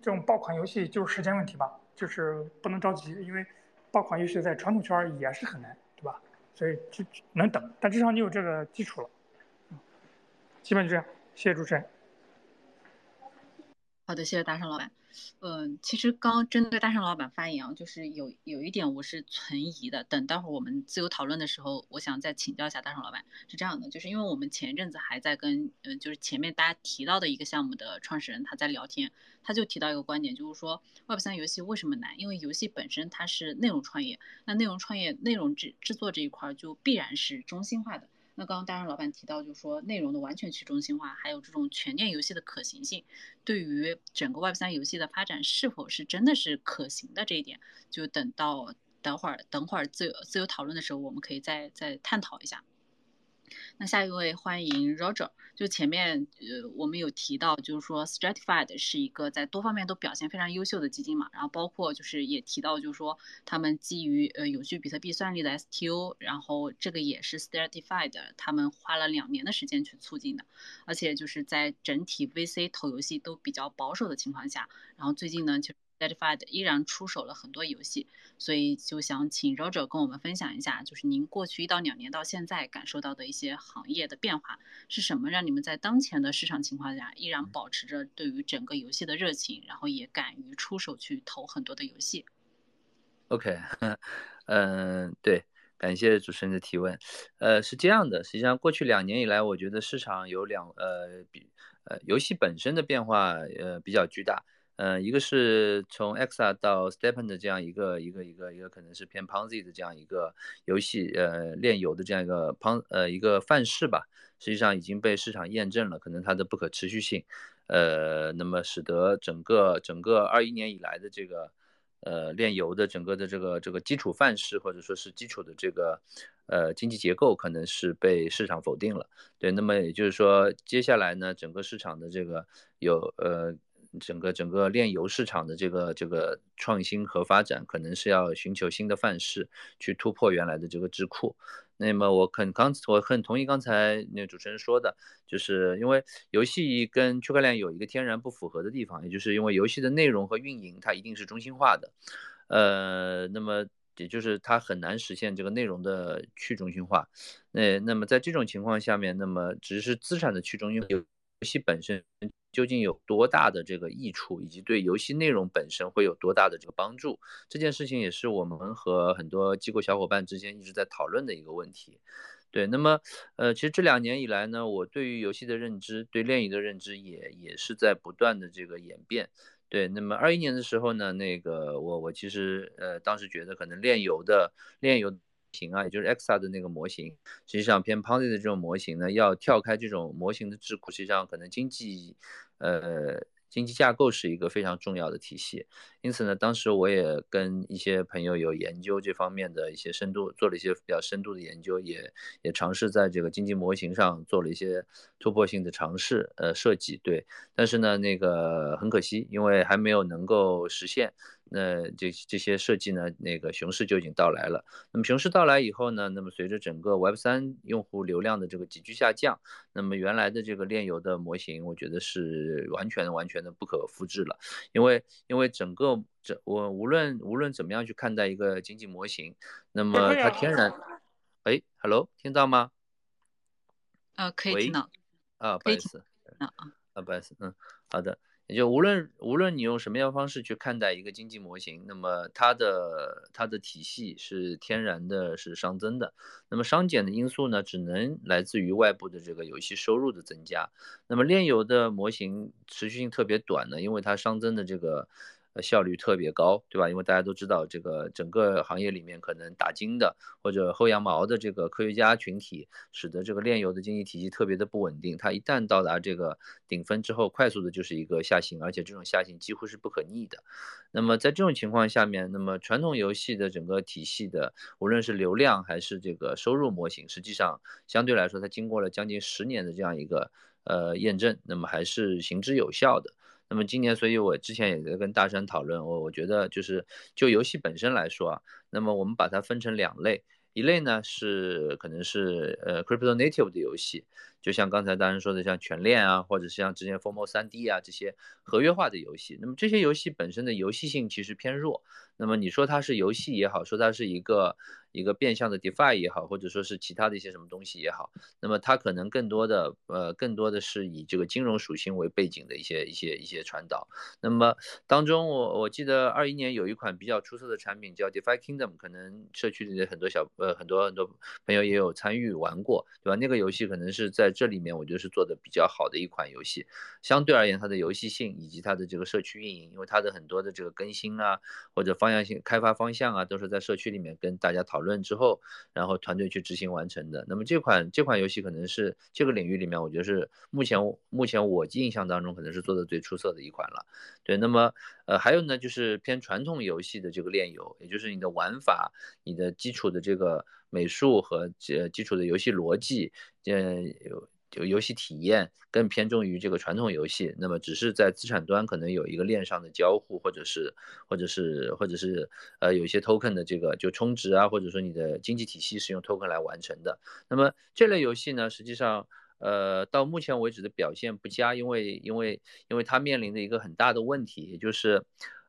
这种爆款游戏就是时间问题吧，就是不能着急，因为爆款游戏在传统圈也是很难，对吧？所以就能等，但至少你有这个基础了。基本就这样，谢谢主持人。好的，谢谢大圣老板。嗯，其实刚针对大圣老板发言啊，就是有有一点我是存疑的。等待会儿我们自由讨论的时候，我想再请教一下大圣老板。是这样的，就是因为我们前一阵子还在跟嗯，就是前面大家提到的一个项目的创始人他在聊天，他就提到一个观点，就是说 Web 三游戏为什么难？因为游戏本身它是内容创业，那内容创业、内容制制作这一块就必然是中心化的。那刚刚当然老板提到，就是说内容的完全去中心化，还有这种全链游戏的可行性，对于整个 Web 三游戏的发展是否是真的是可行的这一点，就等到等会儿等会儿自由自由讨论的时候，我们可以再再探讨一下。那下一位欢迎 Roger，就前面呃我们有提到，就是说 Stratified 是一个在多方面都表现非常优秀的基金嘛，然后包括就是也提到，就是说他们基于呃有序比特币算力的 STO，然后这个也是 Stratified 他们花了两年的时间去促进的，而且就是在整体 VC 投游戏都比较保守的情况下，然后最近呢就。Certified 依然出手了很多游戏，所以就想请 Roger 跟我们分享一下，就是您过去一到两年到现在感受到的一些行业的变化是什么，让你们在当前的市场情况下依然保持着对于整个游戏的热情，然后也敢于出手去投很多的游戏。OK，嗯，对，感谢主持人的提问。呃，是这样的，实际上过去两年以来，我觉得市场有两呃比呃游戏本身的变化呃比较巨大。嗯，一个是从 Exa 到 Stephen 的这样一个一个一个一个可能是偏 Ponzi 的这样一个游戏，呃，炼油的这样一个 Pon 呃一个范式吧，实际上已经被市场验证了，可能它的不可持续性，呃，那么使得整个整个二一年以来的这个呃炼油的整个的这个这个基础范式或者说是基础的这个呃经济结构可能是被市场否定了，对，那么也就是说接下来呢，整个市场的这个有呃。整个整个炼油市场的这个这个创新和发展，可能是要寻求新的范式，去突破原来的这个智库。那么我很刚我很同意刚才那主持人说的，就是因为游戏跟区块链有一个天然不符合的地方，也就是因为游戏的内容和运营它一定是中心化的，呃，那么也就是它很难实现这个内容的去中心化。那那么在这种情况下面，那么只是资产的去中心化，游戏本身。究竟有多大的这个益处，以及对游戏内容本身会有多大的这个帮助？这件事情也是我们和很多机构小伙伴之间一直在讨论的一个问题。对，那么呃，其实这两年以来呢，我对于游戏的认知，对链游的认知也也是在不断的这个演变。对，那么二一年的时候呢，那个我我其实呃当时觉得可能炼油的炼油型啊，也就是 Xa 的那个模型，实际上偏 Ponzi 的这种模型呢，要跳开这种模型的桎梏，实际上可能经济呃。经济架构是一个非常重要的体系，因此呢，当时我也跟一些朋友有研究这方面的一些深度，做了一些比较深度的研究，也也尝试在这个经济模型上做了一些突破性的尝试，呃，设计对，但是呢，那个很可惜，因为还没有能够实现。那这这些设计呢，那个熊市就已经到来了。那么熊市到来以后呢，那么随着整个 Web 三用户流量的这个急剧下降，那么原来的这个炼油的模型，我觉得是完全完全的不可复制了。因为因为整个这我无论无论怎么样去看待一个经济模型，那么它天然，哎，Hello，听到吗？呃，可以听到。啊，不好意思。啊啊，不好意思，嗯，好的。也就无论无论你用什么样方式去看待一个经济模型，那么它的它的体系是天然的是熵增的，那么熵减的因素呢，只能来自于外部的这个游戏收入的增加。那么炼油的模型持续性特别短呢，因为它熵增的这个。呃，效率特别高，对吧？因为大家都知道，这个整个行业里面可能打金的或者薅羊毛的这个科学家群体，使得这个炼油的经济体系特别的不稳定。它一旦到达这个顶峰之后，快速的就是一个下行，而且这种下行几乎是不可逆的。那么在这种情况下面，那么传统游戏的整个体系的，无论是流量还是这个收入模型，实际上相对来说，它经过了将近十年的这样一个呃验证，那么还是行之有效的。那么今年，所以我之前也在跟大山讨论，我我觉得就是就游戏本身来说啊，那么我们把它分成两类，一类呢是可能是呃 crypto native 的游戏，就像刚才大山说的，像全链啊，或者是像之前 Formo 3D 啊这些合约化的游戏，那么这些游戏本身的游戏性其实偏弱，那么你说它是游戏也好，说它是一个。一个变相的 DeFi 也好，或者说是其他的一些什么东西也好，那么它可能更多的呃，更多的是以这个金融属性为背景的一些一些一些传导。那么当中，我我记得二一年有一款比较出色的产品叫 DeFi Kingdom，可能社区里的很多小呃很多很多朋友也有参与玩过，对吧？那个游戏可能是在这里面我觉得是做的比较好的一款游戏。相对而言，它的游戏性以及它的这个社区运营，因为它的很多的这个更新啊，或者方向性开发方向啊，都是在社区里面跟大家讨。论之后，然后团队去执行完成的。那么这款这款游戏可能是这个领域里面，我觉得是目前目前我印象当中可能是做的最出色的一款了。对，那么呃还有呢，就是偏传统游戏的这个炼油，也就是你的玩法、你的基础的这个美术和呃基础的游戏逻辑，嗯有。就游戏体验更偏重于这个传统游戏，那么只是在资产端可能有一个链上的交互，或者是或者是或者是呃有一些 token 的这个就充值啊，或者说你的经济体系是用 token 来完成的。那么这类游戏呢，实际上呃到目前为止的表现不佳，因为因为因为它面临的一个很大的问题，也就是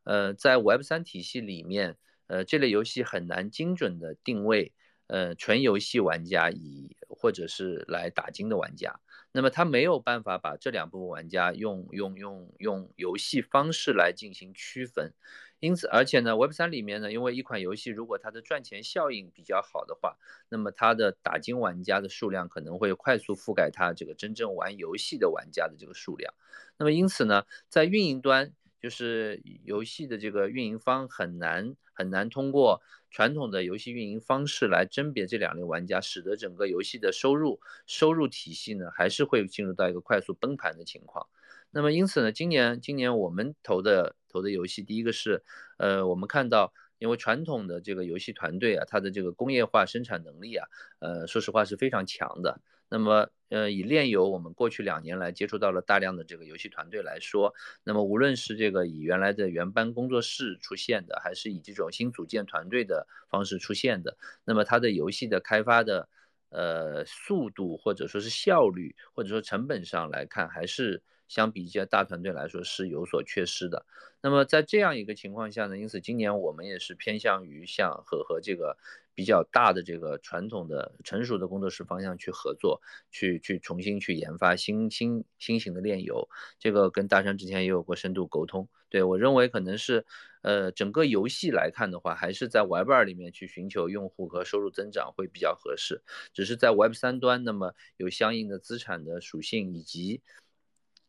呃在 Web 三体系里面，呃这类游戏很难精准的定位。呃，纯游戏玩家以或者是来打金的玩家，那么他没有办法把这两部分玩家用用用用游戏方式来进行区分，因此，而且呢，Web 三里面呢，因为一款游戏如果它的赚钱效应比较好的话，那么它的打金玩家的数量可能会快速覆盖它这个真正玩游戏的玩家的这个数量，那么因此呢，在运营端。就是游戏的这个运营方很难很难通过传统的游戏运营方式来甄别这两类玩家，使得整个游戏的收入收入体系呢还是会进入到一个快速崩盘的情况。那么因此呢，今年今年我们投的投的游戏，第一个是，呃，我们看到。因为传统的这个游戏团队啊，它的这个工业化生产能力啊，呃，说实话是非常强的。那么，呃，以炼油，我们过去两年来接触到了大量的这个游戏团队来说，那么无论是这个以原来的原班工作室出现的，还是以这种新组建团队的方式出现的，那么它的游戏的开发的，呃，速度或者说是效率，或者说成本上来看，还是。相比一些大团队来说是有所缺失的。那么在这样一个情况下呢，因此今年我们也是偏向于像和和这个比较大的这个传统的成熟的工作室方向去合作，去去重新去研发新新新型的炼油。这个跟大山之前也有过深度沟通。对我认为可能是，呃，整个游戏来看的话，还是在 Web 二里面去寻求用户和收入增长会比较合适。只是在 Web 三端，那么有相应的资产的属性，以及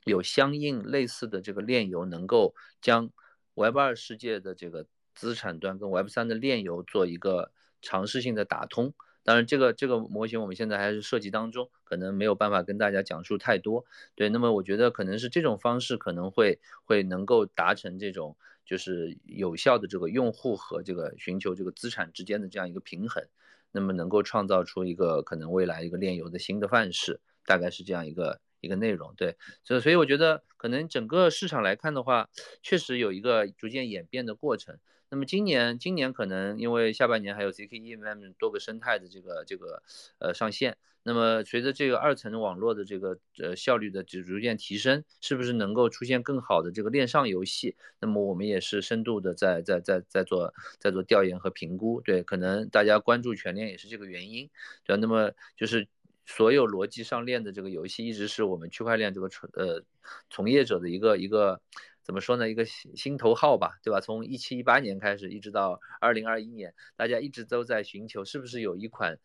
有相应类似的这个链游，能够将 Web 二世界的这个资产端跟 Web 三的链游做一个尝试性的打通。当然，这个这个模型我们现在还是设计当中，可能没有办法跟大家讲述太多。对，那么我觉得可能是这种方式可能会会能够达成这种就是有效的这个用户和这个寻求这个资产之间的这样一个平衡，那么能够创造出一个可能未来一个链游的新的范式，大概是这样一个一个内容。对，所所以我觉得可能整个市场来看的话，确实有一个逐渐演变的过程。那么今年，今年可能因为下半年还有 zkEVM 多个生态的这个这个呃上线，那么随着这个二层网络的这个呃效率的逐逐渐提升，是不是能够出现更好的这个链上游戏？那么我们也是深度的在在在在做在做调研和评估。对，可能大家关注全链也是这个原因。对，那么就是所有逻辑上链的这个游戏，一直是我们区块链这个从呃从业者的一个一个。怎么说呢？一个心心头号吧，对吧？从一七一八年开始，一直到二零二一年，大家一直都在寻求，是不是有一款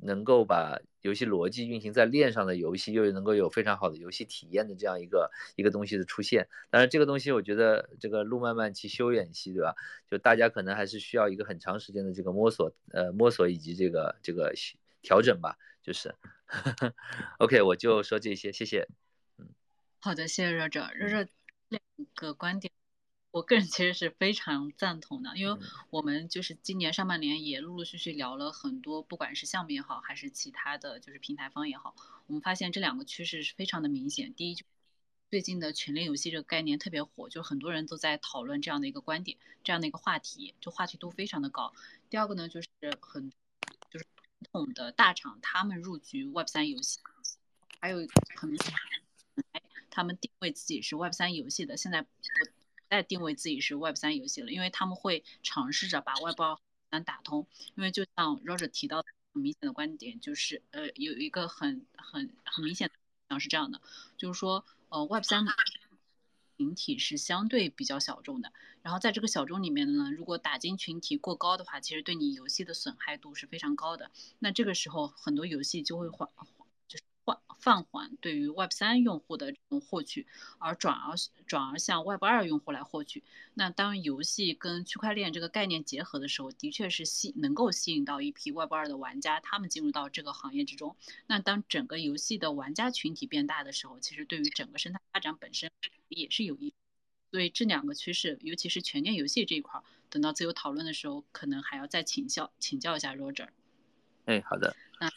能够把游戏逻辑运行在链上的游戏，又能够有非常好的游戏体验的这样一个一个东西的出现。当然，这个东西我觉得这个路漫漫其修远兮，对吧？就大家可能还是需要一个很长时间的这个摸索，呃，摸索以及这个这个调整吧。就是 OK，我就说这些，谢谢。嗯，好的，谢谢热热热热。两个观点，我个人其实是非常赞同的，因为我们就是今年上半年也陆陆续续聊了很多，不管是项目也好，还是其他的就是平台方也好，我们发现这两个趋势是非常的明显。第一，就最近的全链游戏这个概念特别火，就很多人都在讨论这样的一个观点，这样的一个话题，就话题度非常的高。第二个呢，就是很统的大厂他们入局 Web 三游戏，还有很多。他们定位自己是 Web 三游戏的，现在不再定位自己是 Web 三游戏了，因为他们会尝试着把 Web 三打通。因为就像 Roger 提到的很明显的观点，就是呃有一个很很很明显的是这样的，就是说呃 Web 三群体是相对比较小众的，然后在这个小众里面呢，如果打金群体过高的话，其实对你游戏的损害度是非常高的。那这个时候很多游戏就会换。放缓对于 Web 三用户的这种获取，而转而转而向 Web 二用户来获取。那当游戏跟区块链这个概念结合的时候，的确是吸能够吸引到一批 Web 二的玩家，他们进入到这个行业之中。那当整个游戏的玩家群体变大的时候，其实对于整个生态发展本身也是有益。所以这两个趋势，尤其是全链游戏这一块，等到自由讨论的时候，可能还要再请教请教一下 Roger。哎，好的。那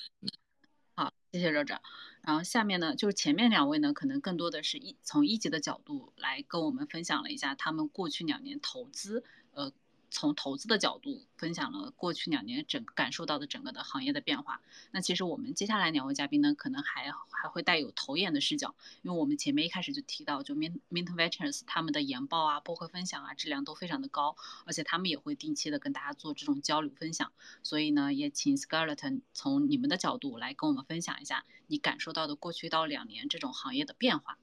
谢谢热长。然后下面呢，就是前面两位呢，可能更多的是一从一级的角度来跟我们分享了一下他们过去两年投资，呃。从投资的角度分享了过去两年整感受到的整个的行业的变化。那其实我们接下来两位嘉宾呢，可能还还会带有投研的视角，因为我们前面一开始就提到，就 Mint Mint Ventures 他们的研报啊、播客分享啊，质量都非常的高，而且他们也会定期的跟大家做这种交流分享。所以呢，也请 Scarlett 从你们的角度来跟我们分享一下你感受到的过去到两年这种行业的变化。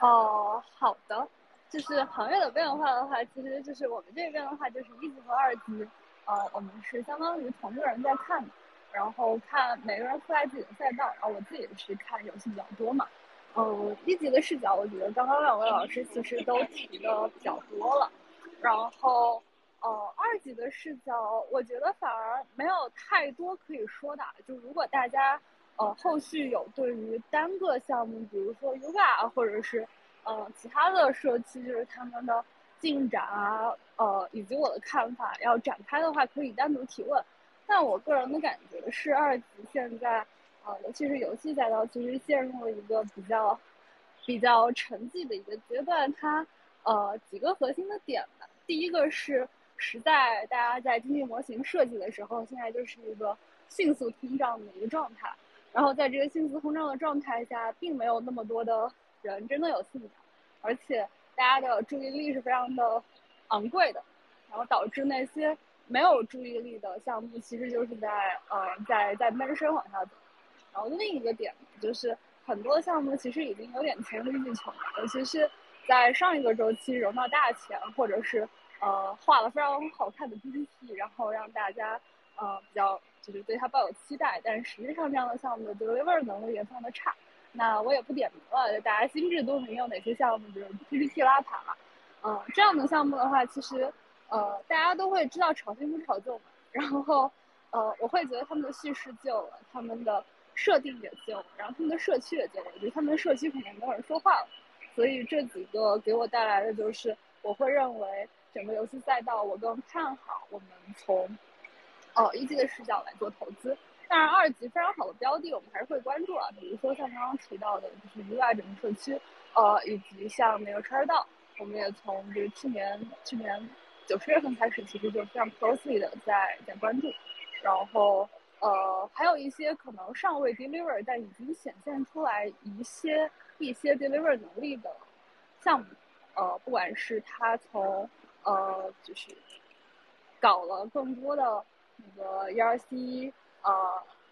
哦，好的。就是行业的变化的话，其实就是我们这边的话，就是一级和二级，呃，我们是相当于同个人在看的，然后看每个人覆盖自己的赛道，然后我自己是看游戏比较多嘛，嗯，一级的视角，我觉得刚刚两位老师其实都提的比较多了，然后，呃，二级的视角，我觉得反而没有太多可以说的，就如果大家，呃，后续有对于单个项目，比如说 Uga 或者是。呃，其他的社区就是他们的进展啊，呃，以及我的看法，要展开的话可以单独提问。但我个人的感觉是，二级现在，呃，尤其是游戏赛道，其实陷入了一个比较比较沉寂的一个阶段。它，呃，几个核心的点吧。第一个是，实在大家在经济模型设计的时候，现在就是一个迅速通胀的一个状态。然后在这个迅速通胀的状态下，并没有那么多的。人真的有信仰，而且大家的注意力是非常的昂贵的，然后导致那些没有注意力的项目，其实就是在呃在在闷声往下走。然后另一个点就是很多项目其实已经有点黔驴技穷了，尤其是在上一个周期融到大钱，或者是呃画了非常好看的 PPT，然后让大家呃比较就是对它抱有期待，但实际上这样的项目的 deliver 能力也非常的差。那我也不点名了，大家心知肚明有哪些项目，比如 PPT 拉盘了，嗯，这样的项目的话，其实呃大家都会知道炒新不炒旧嘛，然后呃我会觉得他们的叙事旧了，他们的设定也旧了，然后他们的社区也旧了，我觉得他们的社区肯定没有人说话了。所以这几个给我带来的就是，我会认为整个游戏赛道我更看好我们从，哦一级的视角来做投资。当然二级非常好的标的我们还是会关注啊，比如说像刚刚提到的，就是 UI 整个社区，呃以及像那个 t r a d e 我们也从就是去年去年九十月份开始，其实就非常 closely 的在在关注。然后呃还有一些可能尚未 deliver 但已经显现出来一些。一些 deliver 能力的项目，呃，不管是他从呃，就是搞了更多的那个 ERC 呃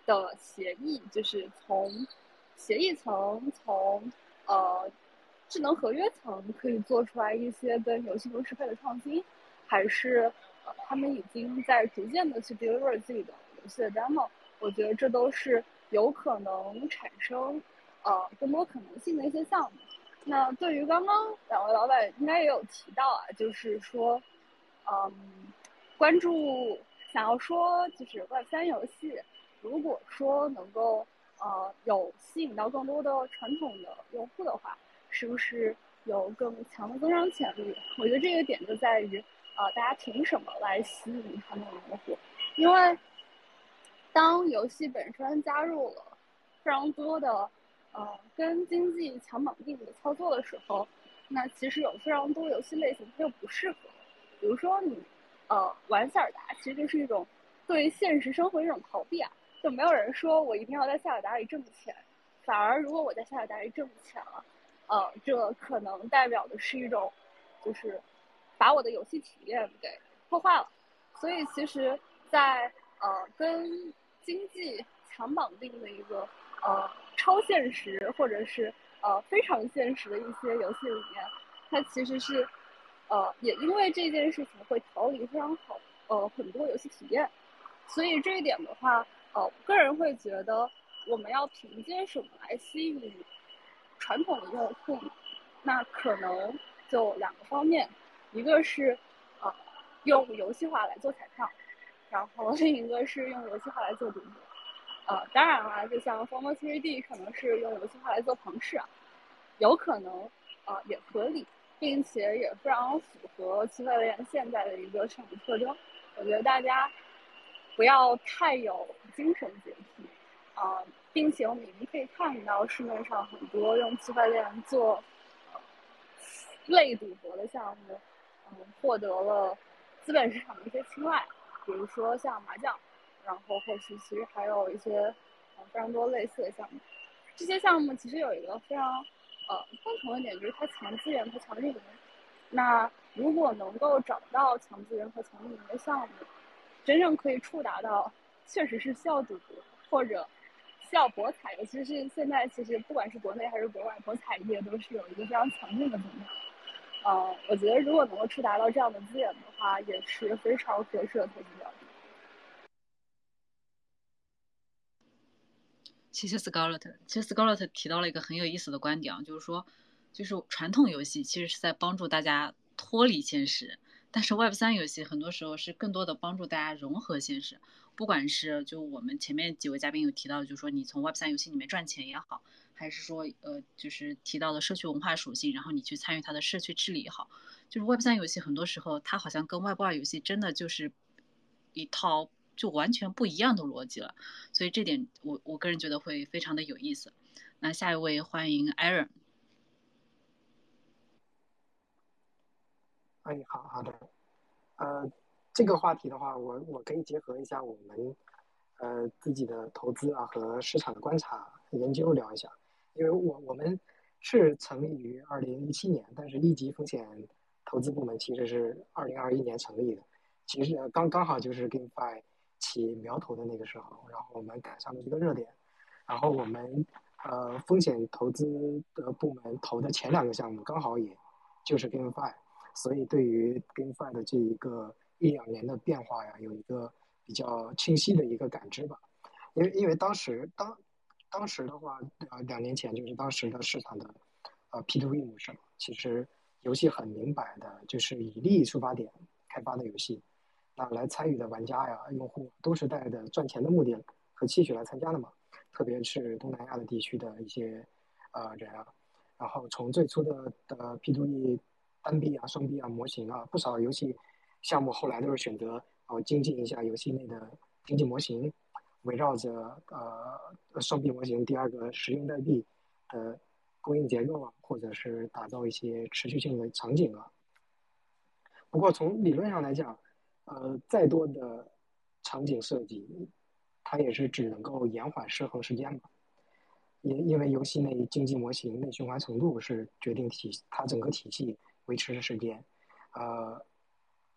的协议，就是从协议层、从呃智能合约层可以做出来一些跟游戏中适配的创新，还是呃他们已经在逐渐的去 deliver 自己的游戏的 demo，我觉得这都是有可能产生。呃，更多可能性的一些项目。那对于刚刚两位老板应该也有提到啊，就是说，嗯，关注想要说就是 Web 三游戏，如果说能够呃有吸引到更多的传统的用户的话，是不是有更强的增长潜力？我觉得这个点就在于，呃，大家凭什么来吸引传统用户？因为当游戏本身加入了非常多的。呃，跟经济强绑定的操作的时候，那其实有非常多游戏类型它又不适合。比如说你，呃，玩塞尔达其实就是一种对现实生活一种逃避啊，就没有人说我一定要在塞尔达里挣钱，反而如果我在塞尔达里挣钱了，呃，这可能代表的是一种，就是把我的游戏体验给破坏了。所以其实，在呃跟经济强绑定的一个呃。超现实或者是呃非常现实的一些游戏里面，它其实是，呃也因为这件事情会逃离非常好呃很多游戏体验，所以这一点的话，呃个人会觉得我们要凭借什么来吸引传统的用户？那可能就两个方面，一个是呃用游戏化来做彩票，然后另一个是用游戏化来做赌博。呃，当然了，就像 Formal 3D 可能是用游戏化来做庞氏，啊有可能呃也合理，并且也非常符合区块链现在的一个设计特征。我觉得大家不要太有精神洁癖啊，并且我们已经可以看到市面上很多用区块链做类赌博的项目，嗯，获得了资本市场的一些青睐，比如说像麻将。然后后续其实还有一些非常多类似的项目，这些项目其实有一个非常呃共同的点，就是它强资源和强运营。那如果能够找到强资源和强运营的项目，真正可以触达到确实是需要赌博或者需要博彩的，其实是现在其实不管是国内还是国外，博彩业都是有一个非常强劲的增长。呃，我觉得如果能够触达到这样的资源的话，也是非常合适的投资标的。其实 Scarlett，其实 Scarlett 提到了一个很有意思的观点啊，就是说，就是传统游戏其实是在帮助大家脱离现实，但是 Web 三游戏很多时候是更多的帮助大家融合现实。不管是就我们前面几位嘉宾有提到，就是说你从 Web 三游戏里面赚钱也好，还是说呃就是提到的社区文化属性，然后你去参与它的社区治理也好，就是 Web 三游戏很多时候它好像跟 Web 二游戏真的就是一套。就完全不一样的逻辑了，所以这点我我个人觉得会非常的有意思。那下一位欢迎 Aaron。哎，好好的，呃，这个话题的话，我我可以结合一下我们呃自己的投资啊和市场的观察研究聊一下，因为我我们是成立于二零一七年，但是一级风险投资部门其实是二零二一年成立的，其实刚刚好就是 GameFi。起苗头的那个时候，然后我们赶上了一个热点，然后我们呃风险投资的部门投的前两个项目刚好也就是 GameFi，所以对于 GameFi 的这一个一两年的变化呀，有一个比较清晰的一个感知吧。因为因为当时当当时的话，呃，两年前就是当时的市场的呃 P to E 模式，其实游戏很明摆的就是以利益出发点开发的游戏，那来参与的玩家呀、用户都是带着赚钱的目的和期许来参加的嘛，特别是东南亚的地区的一些呃人啊。然后从最初的的 P to E 单币啊、双币啊模型啊，不少游戏项目后来都是选择哦精进一下游戏内的经济模型，围绕着呃双币模型第二个实用代币的供应结构啊，或者是打造一些持续性的场景啊。不过从理论上来讲，呃，再多的场景设计，它也是只能够延缓失衡时间嘛。因因为游戏内经济模型内循环程度是决定体它整个体系维持的时间，呃，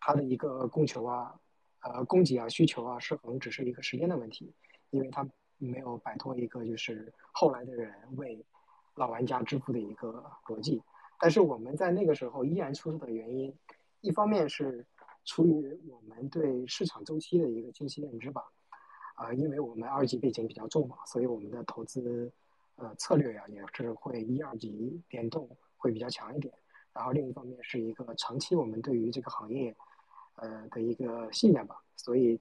它的一个供求啊，呃，供给啊，需求啊失衡只是一个时间的问题，因为它没有摆脱一个就是后来的人为老玩家支付的一个逻辑。但是我们在那个时候依然出色的原因，一方面是出于我们对市场周期的一个清晰认知吧，啊，因为我们二级背景比较重嘛，所以我们的投资。呃，策略呀也是会一二级联动会比较强一点，然后另一方面是一个长期我们对于这个行业，呃的一个信念吧，所以，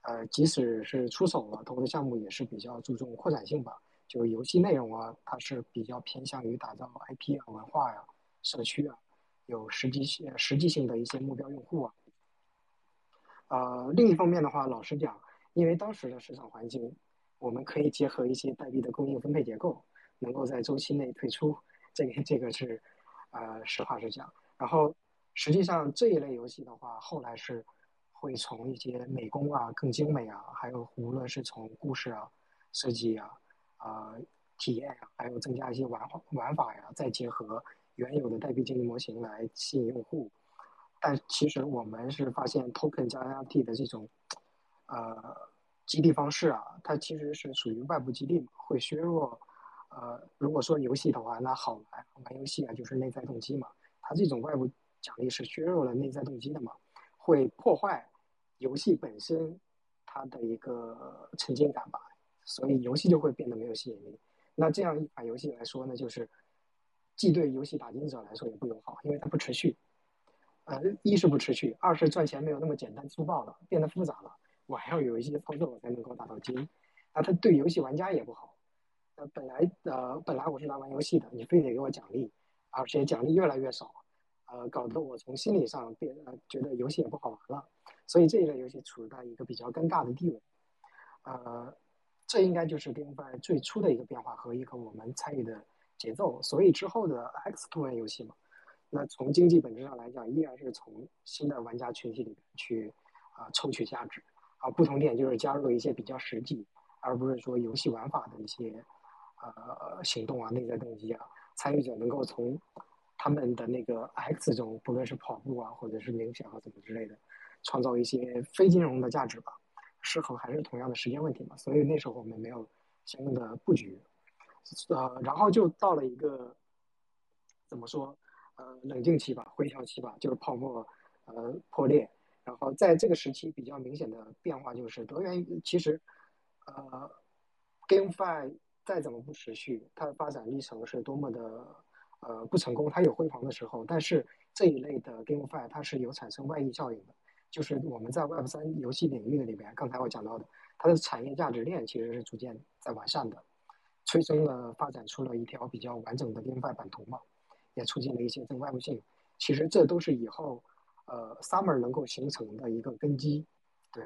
呃即使是出手了投的项目也是比较注重扩展性吧，就游戏内容啊，它是比较偏向于打造 IP 啊、文化呀、社区啊，有实际性实际性的一些目标用户啊。呃，另一方面的话，老实讲，因为当时的市场环境。我们可以结合一些代币的供应分配结构，能够在周期内退出，这个这个是，呃，实话实讲。然后，实际上这一类游戏的话，后来是会从一些美工啊更精美啊，还有无论是从故事啊、设计啊、啊体验啊，还有增加一些玩玩法呀，再结合原有的代币经济模型来吸引用户。但其实我们是发现 token 加 NFT 的这种，呃。激励方式啊，它其实是属于外部激励嘛，会削弱。呃，如果说游戏的话，那好玩玩游戏啊，就是内在动机嘛。它这种外部奖励是削弱了内在动机的嘛，会破坏游戏本身它的一个沉浸感吧。所以游戏就会变得没有吸引力。那这样一款游戏来说呢，就是既对游戏打金者来说也不友好，因为它不持续。呃，一是不持续，二是赚钱没有那么简单粗暴了，变得复杂了。我还要有一些操作我才能够打到金，那它对游戏玩家也不好。呃，本来呃本来我是来玩游戏的，你非得给我奖励，而且奖励越来越少，呃，搞得我从心理上变呃觉得游戏也不好玩了。所以这一类游戏处在一个比较尴尬的地位。呃，这应该就是 GameFi 最初的一个变化和一个我们参与的节奏。所以之后的 X 多人游戏嘛，那从经济本质上来讲，依然是从新的玩家群体里面去啊抽取价值。啊，不同点就是加入了一些比较实际，而不是说游戏玩法的一些呃行动啊、内在动机啊。参与者能够从他们的那个 X 中，不论是跑步啊，或者是冥想啊，怎么之类的，创造一些非金融的价值吧。失衡还是同样的时间问题嘛，所以那时候我们没有相应的布局，呃，然后就到了一个怎么说呃冷静期吧、回调期吧，就是泡沫呃破裂。然后在这个时期比较明显的变化就是，德元其实，呃，GameFi 再怎么不持续，它的发展历程是多么的呃不成功，它有辉煌的时候，但是这一类的 GameFi 它是有产生外溢效应的，就是我们在 Web 三游戏领域的里边，刚才我讲到的，它的产业价值链其实是逐渐在完善的，催生了发展出了一条比较完整的 GameFi 版图嘛，也促进了一些正外部性，其实这都是以后。呃，Summer 能够形成的一个根基，对。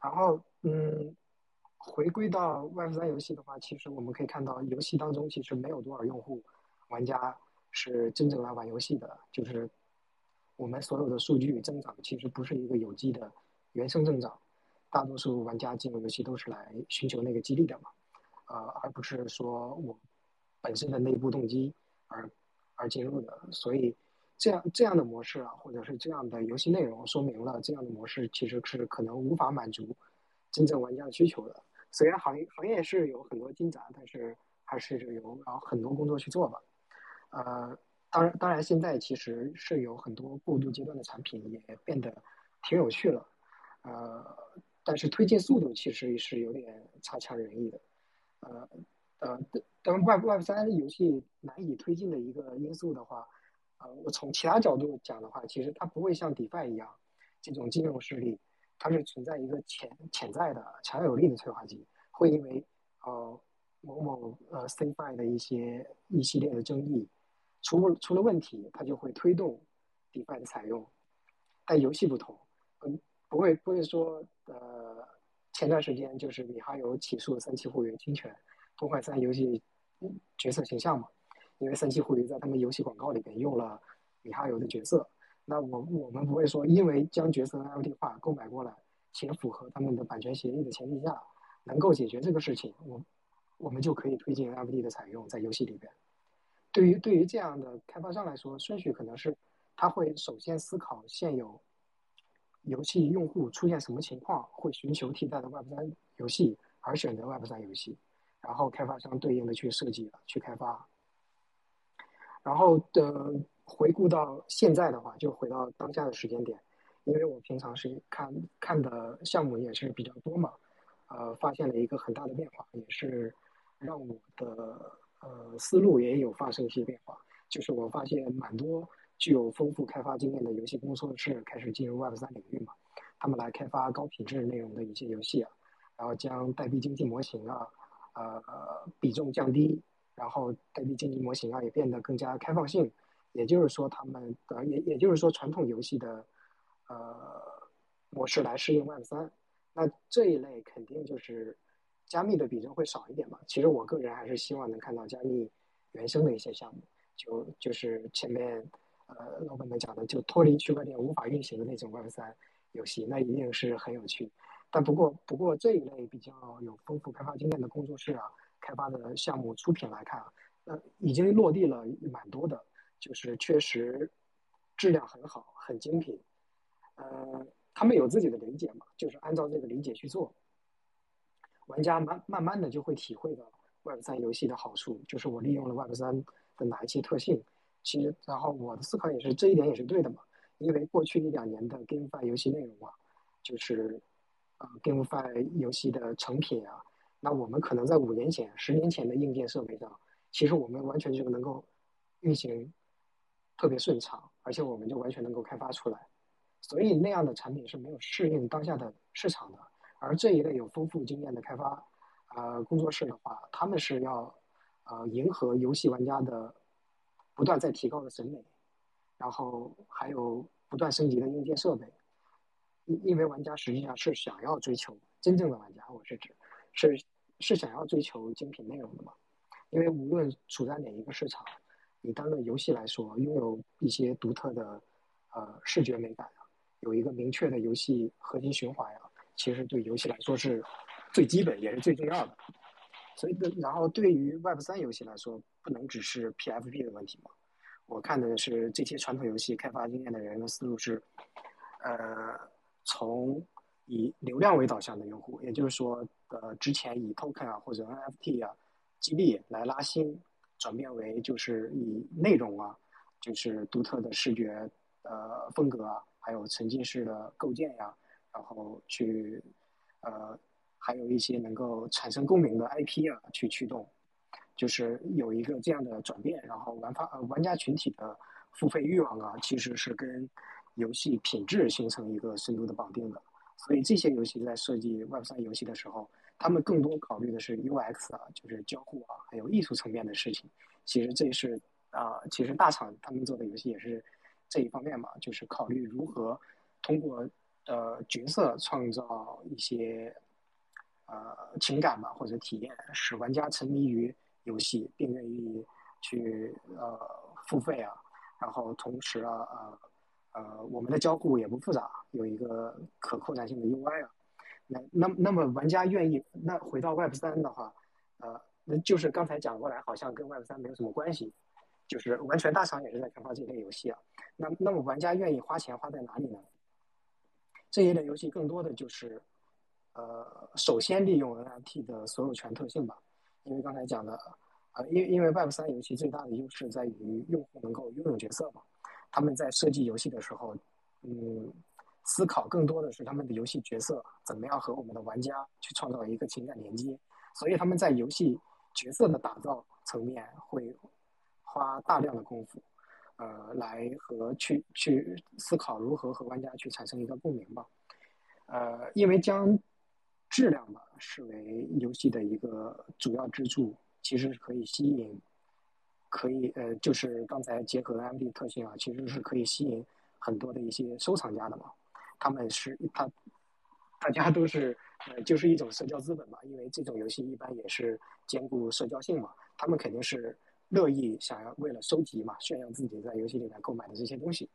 然后，嗯，回归到 Web 三游戏的话，其实我们可以看到，游戏当中其实没有多少用户、玩家是真正来玩游戏的。就是我们所有的数据增长，其实不是一个有机的原生增长。大多数玩家进入游戏都是来寻求那个激励的嘛，呃，而不是说我本身的内部动机而而进入的。所以。这样这样的模式啊，或者是这样的游戏内容，说明了这样的模式其实是可能无法满足真正玩家的需求的。虽然行业行业是有很多进展，但是还是有要很多工作去做吧。呃，当然，当然现在其实是有很多过渡阶段的产品也变得挺有趣了，呃，但是推进速度其实是有点差强人意的，呃呃，当 Web Web 三游戏难以推进的一个因素的话，呃，我从其他角度讲的话，其实它不会像 DeFi 一样，这种金融势力，它是存在一个潜潜在的强有力的催化剂，会因为呃某某呃 CFI 的一些一系列的争议。出出了问题，它就会推动 DeFi 的采用。但游戏不同，嗯，不会不会说，呃，前段时间就是米哈游起诉三七互娱侵权，破坏三游戏角色形象嘛？因为三七互娱在他们游戏广告里边用了米哈游的角色。那我我们不会说，因为将角色 NFT 化购买过来，且符合他们的版权协议的前提下，能够解决这个事情，我我们就可以推进 NFT 的采用在游戏里边。对于对于这样的开发商来说，顺序可能是他会首先思考现有游戏用户出现什么情况，会寻求替代的 Web 三游戏而选择 Web 三游戏，然后开发商对应的去设计去开发。然后的回顾到现在的话，就回到当下的时间点，因为我平常是看看的项目也是比较多嘛，呃，发现了一个很大的变化，也是让我的。呃，思路也有发生一些变化，就是我发现蛮多具有丰富开发经验的游戏工作室开始进入 Web 三领域嘛，他们来开发高品质内容的一些游戏啊，然后将代币经济模型啊，呃比重降低，然后代币经济模型啊也变得更加开放性，也就是说他们的也也就是说传统游戏的呃模式来适应 Web 三，那这一类肯定就是。加密的比重会少一点嘛？其实我个人还是希望能看到加密原生的一些项目，就就是前面呃老板们讲的，就脱离区块链无法运行的那种 Web 三游戏，那一定是很有趣。但不过不过这一类比较有丰富开发经验的工作室啊，开发的项目出品来看啊，呃已经落地了蛮多的，就是确实质量很好，很精品。呃，他们有自己的理解嘛，就是按照这个理解去做。玩家慢慢慢的就会体会到 Web 三游戏的好处，就是我利用了 Web 三的哪一些特性。其实，然后我的思考也是这一点也是对的嘛，因为过去一两年的 GameFi 游戏内容啊，就是呃 GameFi 游戏的成品啊，那我们可能在五年前、十年前的硬件设备上，其实我们完全就能够运行特别顺畅，而且我们就完全能够开发出来，所以那样的产品是没有适应当下的市场的。而这一类有丰富经验的开发，呃，工作室的话，他们是要，呃，迎合游戏玩家的不断在提高的审美，然后还有不断升级的硬件设备，因因为玩家实际上是想要追求真正的玩家，我是指，是是想要追求精品内容的嘛？因为无论处在哪一个市场，你单论游戏来说，拥有一些独特的，呃，视觉美感啊，有一个明确的游戏核心循环呀。其实对游戏来说是最基本也是最重要的，所以然后对于 Web 三游戏来说，不能只是 PFP 的问题嘛。我看的是这些传统游戏开发经验的人的思路是，呃，从以流量为导向的用户，也就是说，呃，之前以 Token 啊或者 NFT 啊激励来拉新，转变为就是以内容啊，就是独特的视觉呃风格啊，还有沉浸式的构建呀。然后去，呃，还有一些能够产生共鸣的 IP 啊，去驱动，就是有一个这样的转变。然后玩法呃玩家群体的付费欲望啊，其实是跟游戏品质形成一个深度的绑定的。所以这些游戏在设计 Web 三游戏的时候，他们更多考虑的是 UX 啊，就是交互啊，还有艺术层面的事情。其实这是啊，其实大厂他们做的游戏也是这一方面嘛，就是考虑如何通过。呃，角色创造一些呃情感吧，或者体验，使玩家沉迷于游戏，并愿意去呃付费啊。然后同时啊，呃呃，我们的交互也不复杂，有一个可扩展性的 UI 啊。那那那么玩家愿意，那回到 Web 三的话，呃，那就是刚才讲过来，好像跟 Web 三没有什么关系，就是完全大厂也是在开发这类游戏啊。那那么玩家愿意花钱花在哪里呢？这一类游戏更多的就是，呃，首先利用 NFT 的所有权特性吧，因为刚才讲的，啊，因因为 Web 三游戏最大的优势在于用户能够拥有角色嘛，他们在设计游戏的时候，嗯，思考更多的是他们的游戏角色怎么样和我们的玩家去创造一个情感连接，所以他们在游戏角色的打造层面会花大量的功夫，呃，来和去去思考如何和玩家去产生一个共鸣吧，呃，因为将质量吧视为游戏的一个主要支柱。其实是可以吸引，可以呃，就是刚才结合 NFT 特性啊，其实是可以吸引很多的一些收藏家的嘛。他们是他，大家都是呃，就是一种社交资本嘛。因为这种游戏一般也是兼顾社交性嘛，他们肯定是乐意想要为了收集嘛，炫耀自己在游戏里面购买的这些东西。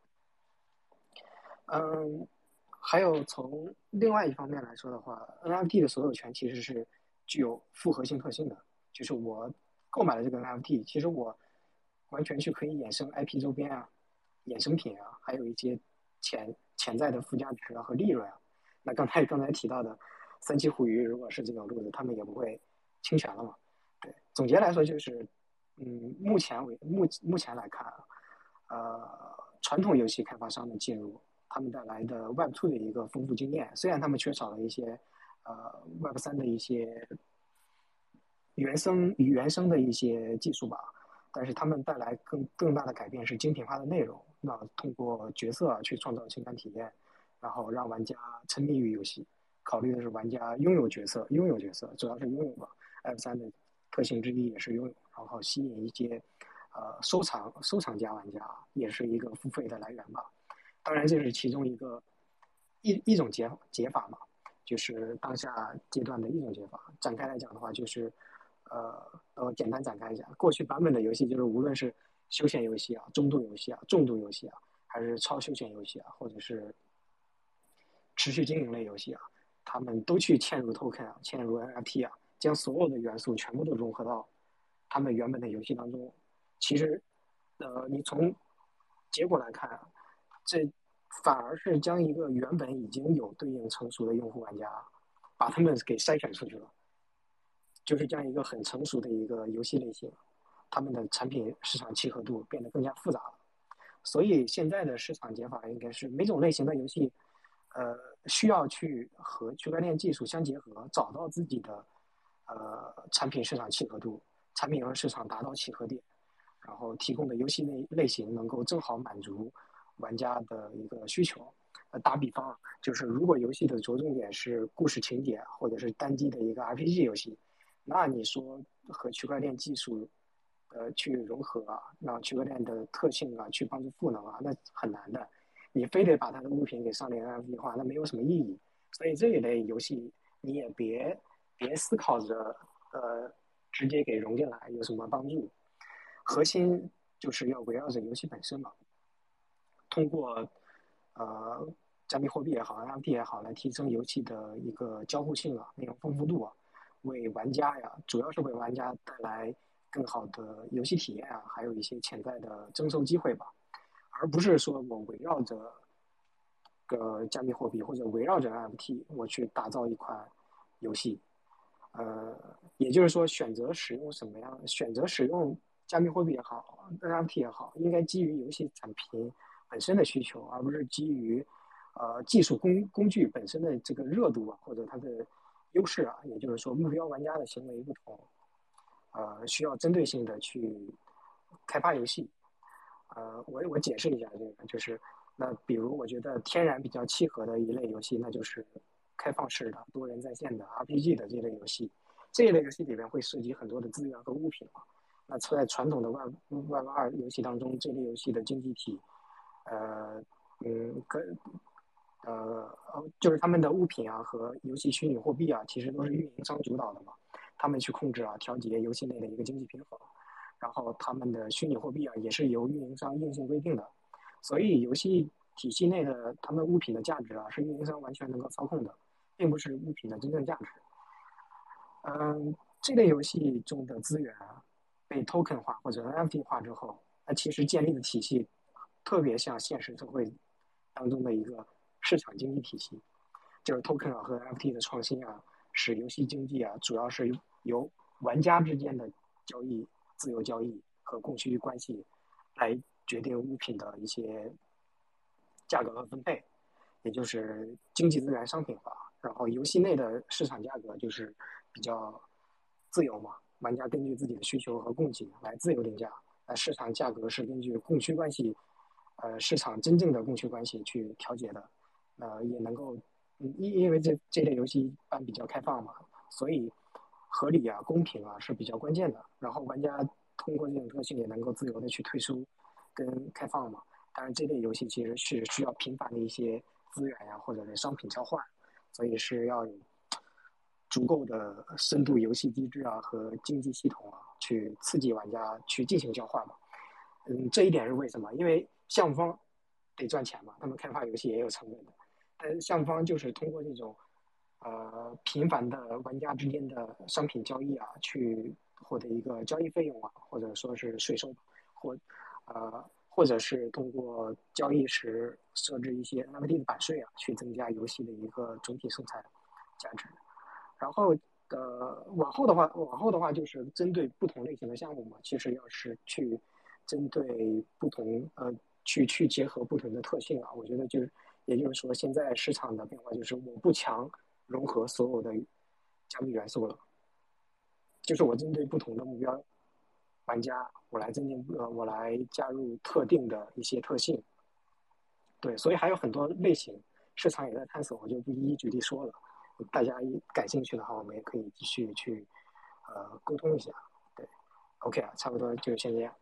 嗯，还有从另外一方面来说的话，NFT 的所有权其实是具有复合性特性的。就是我购买了这个 NFT，其实我完全去可以衍生 IP 周边啊、衍生品啊，还有一些潜潜在的附加值啊和利润啊。那刚才刚才提到的三七互娱，如果是这种路子，他们也不会侵权了嘛？对，总结来说就是，嗯，目前为目目前来看啊，呃，传统游戏开发商的进入，他们带来的 Web 2的一个丰富经验，虽然他们缺少了一些呃 Web 3的一些。原生与原生的一些技术吧，但是他们带来更更大的改变是精品化的内容。那通过角色去创造情感体验，然后让玩家沉迷于游戏。考虑的是玩家拥有角色，拥有角色主要是拥有吧。F 三的特性之一也是拥有，然后吸引一些呃收藏收藏家玩家，也是一个付费的来源吧。当然这是其中一个一一种解解法嘛，就是当下阶段的一种解法。展开来讲的话，就是。呃，呃，简单展开一下，过去版本的游戏就是无论是休闲游戏啊、中度游戏啊、重度游戏啊，还是超休闲游戏啊，或者是持续经营类游戏啊，他们都去嵌入 token 啊、嵌入 NFT 啊，将所有的元素全部都融合到他们原本的游戏当中。其实，呃，你从结果来看啊，这反而是将一个原本已经有对应成熟的用户玩家，把他们给筛选出去了。就是这样一个很成熟的一个游戏类型，他们的产品市场契合度变得更加复杂了。所以现在的市场解法应该是每种类型的游戏，呃，需要去和区块链技术相结合，找到自己的呃产品市场契合度，产品和市场达到契合点，然后提供的游戏类类型能够正好满足玩家的一个需求。呃，打比方，就是如果游戏的着重点是故事情节，或者是单机的一个 RPG 游戏。那你说和区块链技术，呃，去融合啊，让区块链的特性啊，去帮助赋能啊，那很难的。你非得把它的物品给上链 NFT 化，那没有什么意义。所以这一类游戏你也别别思考着，呃，直接给融进来有什么帮助。核心就是要围绕着游戏本身嘛，通过呃加密货币也好，NFT 也好，来提升游戏的一个交互性啊，内容丰富度啊。为玩家呀，主要是为玩家带来更好的游戏体验啊，还有一些潜在的增收机会吧，而不是说我围绕着个加密货币或者围绕着 NFT 我去打造一款游戏，呃，也就是说选择使用什么样，选择使用加密货币也好，NFT 也好，应该基于游戏产品本身的需求，而不是基于呃技术工工具本身的这个热度啊，或者它的。优势啊，也就是说，目标玩家的行为不同，呃，需要针对性的去开发游戏。呃，我我解释一下这个，就是那比如我觉得天然比较契合的一类游戏，那就是开放式的多人在线的 RPG 的这类游戏。这一类游戏里面会涉及很多的资源和物品嘛。那在传统的 Web Web 二游戏当中，这类游戏的经济体，呃，嗯，跟呃，就是他们的物品啊和游戏虚拟货币啊，其实都是运营商主导的嘛，他们去控制啊调节游戏内的一个经济平衡，然后他们的虚拟货币啊也是由运营商硬性规定的，所以游戏体系内的他们物品的价值啊是运营商完全能够操控的，并不是物品的真正价值。嗯，这类游戏中的资源啊被 token 化或者 NFT 化之后，它其实建立的体系特别像现实社会当中的一个。市场经济体系，就是 token 和 NFT 的创新啊，使游戏经济啊主要是由玩家之间的交易自由交易和供需关系来决定物品的一些价格和分配，也就是经济资源商品化。然后游戏内的市场价格就是比较自由嘛，玩家根据自己的需求和供给来自由定价，那市场价格是根据供需关系，呃，市场真正的供需关系去调节的，呃，也能够，因因为这这类游戏一般比较开放嘛，所以合理啊、公平啊是比较关键的。然后玩家通过这种特性也能够自由的去退出跟开放嘛。当然，这类游戏其实是需要频繁的一些资源呀，或者是商品交换。所以是要有足够的深度游戏机制啊和经济系统啊，去刺激玩家去进行交换嘛。嗯，这一点是为什么？因为项目方得赚钱嘛，他们开发游戏也有成本的。但是项目方就是通过这种呃频繁的玩家之间的商品交易啊，去获得一个交易费用啊，或者说是税收，或呃。或者是通过交易时设置一些 NFT 的版税啊，去增加游戏的一个总体生产价值。然后，呃，往后的话，往后的话就是针对不同类型的项目嘛，其实要是去针对不同呃，去去结合不同的特性啊，我觉得就是，也就是说，现在市场的变化就是我不强融合所有的加密元素了，就是我针对不同的目标。玩家，我来增进呃，我来加入特定的一些特性。对，所以还有很多类型，市场也在探索，我就不一一举例说了。大家感兴趣的话，我们也可以继续去呃沟通一下。对，OK 啊，差不多就先这样。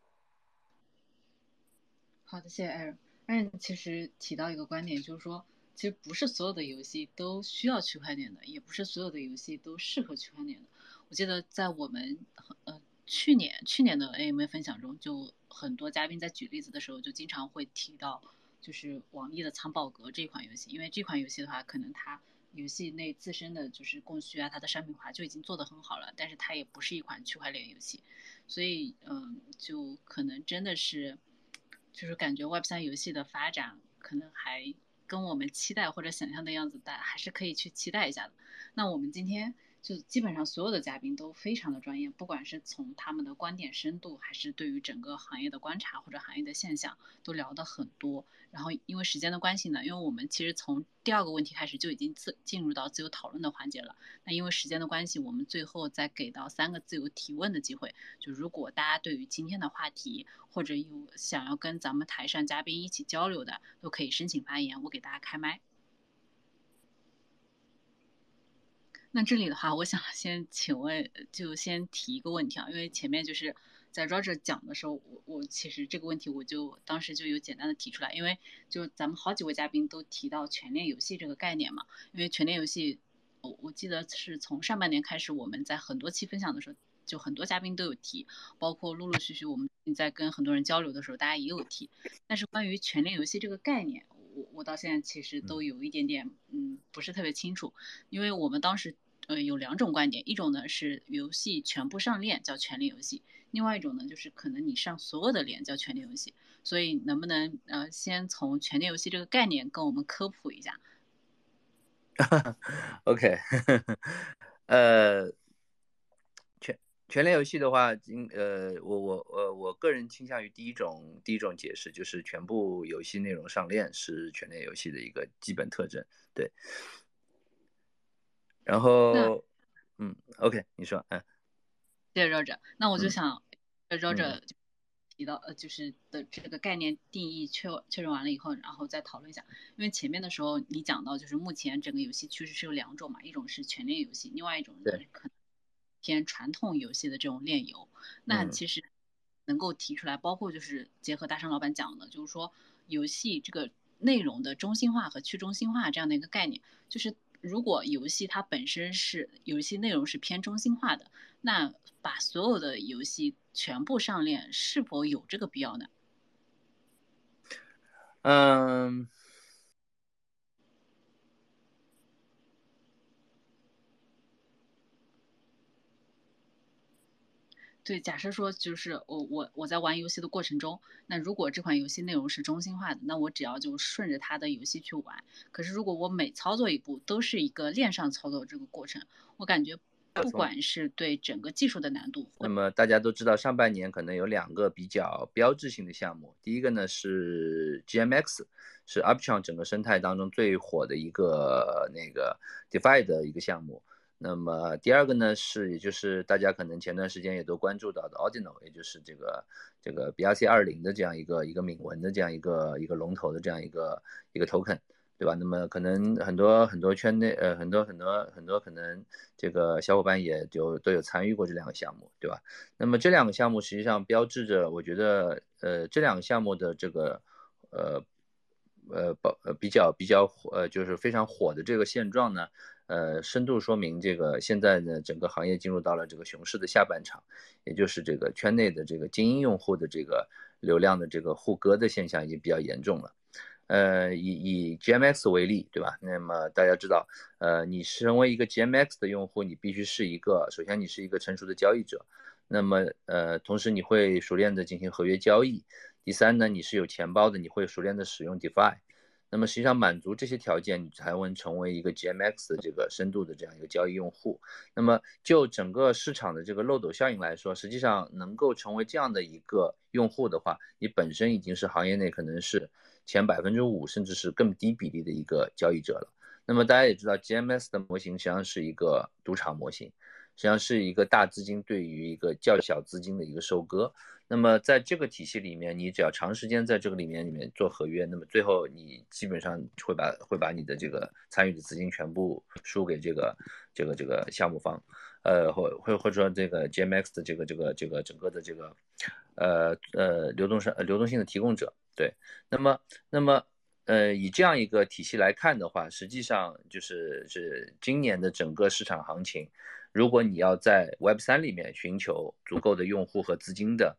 好的，谢谢艾瑞。但其实提到一个观点，就是说，其实不是所有的游戏都需要区块链的，也不是所有的游戏都适合区块链的。我记得在我们呃。去年去年的 AMA 分享中，就很多嘉宾在举例子的时候，就经常会提到，就是网易的藏宝阁这款游戏，因为这款游戏的话，可能它游戏内自身的就是供需啊，它的商品化就已经做得很好了，但是它也不是一款区块链游戏，所以嗯，就可能真的是，就是感觉 Web 三游戏的发展可能还跟我们期待或者想象的样子，大还是可以去期待一下的。那我们今天。就基本上所有的嘉宾都非常的专业，不管是从他们的观点深度，还是对于整个行业的观察或者行业的现象，都聊得很多。然后因为时间的关系呢，因为我们其实从第二个问题开始就已经自进入到自由讨论的环节了。那因为时间的关系，我们最后再给到三个自由提问的机会。就如果大家对于今天的话题，或者有想要跟咱们台上嘉宾一起交流的，都可以申请发言，我给大家开麦。那这里的话，我想先请问，就先提一个问题啊，因为前面就是在 Roger 讲的时候，我我其实这个问题我就当时就有简单的提出来，因为就咱们好几位嘉宾都提到全链游戏这个概念嘛，因为全链游戏，我我记得是从上半年开始，我们在很多期分享的时候，就很多嘉宾都有提，包括陆陆续续我们在跟很多人交流的时候，大家也有提，但是关于全链游戏这个概念。我我到现在其实都有一点点，嗯，不是特别清楚，因为我们当时呃有两种观点，一种呢是游戏全部上链叫全链游戏，另外一种呢就是可能你上所有的链叫全链游戏，所以能不能呃先从全链游戏这个概念跟我们科普一下？OK，呃。全链游戏的话，今呃，我我呃，我个人倾向于第一种第一种解释，就是全部游戏内容上链是全链游戏的一个基本特征，对。然后，嗯，OK，你说，嗯。谢谢 Roger，那我就想，Roger 提到呃，就是的这个概念定义确确认完了以后，然后再讨论一下，因为前面的时候你讲到，就是目前整个游戏趋势是有两种嘛，一种是全链游戏，另外一种呢可能。偏传统游戏的这种炼油，那其实能够提出来，包括就是结合大山老板讲的，就是说游戏这个内容的中心化和去中心化这样的一个概念，就是如果游戏它本身是游戏内容是偏中心化的，那把所有的游戏全部上链是否有这个必要呢？嗯。对，假设说就是我我我在玩游戏的过程中，那如果这款游戏内容是中心化的，那我只要就顺着它的游戏去玩。可是如果我每操作一步都是一个链上操作这个过程，我感觉不管是对整个技术的难度。那么大家都知道，上半年可能有两个比较标志性的项目，第一个呢是 GMX，是 Uptron 整个生态当中最火的一个那个 DeFi 的一个项目。那么第二个呢是，也就是大家可能前段时间也都关注到的 Ordinal，也就是这个这个 BRC 二零的这样一个一个铭文的这样一个一个龙头的这样一个一个 token，对吧？那么可能很多很多圈内呃很多很多很多可能这个小伙伴也就都有参与过这两个项目，对吧？那么这两个项目实际上标志着，我觉得呃这两个项目的这个呃呃保呃比较比较火呃就是非常火的这个现状呢。呃，深度说明这个现在呢，整个行业进入到了这个熊市的下半场，也就是这个圈内的这个精英用户的这个流量的这个互割的现象已经比较严重了。呃，以以 GMX 为例，对吧？那么大家知道，呃，你身为一个 GMX 的用户，你必须是一个，首先你是一个成熟的交易者，那么呃，同时你会熟练的进行合约交易。第三呢，你是有钱包的，你会熟练的使用 DeFi。那么实际上满足这些条件，你才能成为一个 GMX 的这个深度的这样一个交易用户。那么就整个市场的这个漏斗效应来说，实际上能够成为这样的一个用户的话，你本身已经是行业内可能是前百分之五甚至是更低比例的一个交易者了。那么大家也知道，GMS 的模型实际上是一个赌场模型，实际上是一个大资金对于一个较小资金的一个收割。那么在这个体系里面，你只要长时间在这个里面里面做合约，那么最后你基本上会把会把你的这个参与的资金全部输给这个这个这个项目方，呃，或或或者说这个 GMX 的这个这个这个整个的这个呃呃流动性流动性的提供者。对，那么那么呃以这样一个体系来看的话，实际上就是是今年的整个市场行情，如果你要在 Web 三里面寻求足够的用户和资金的。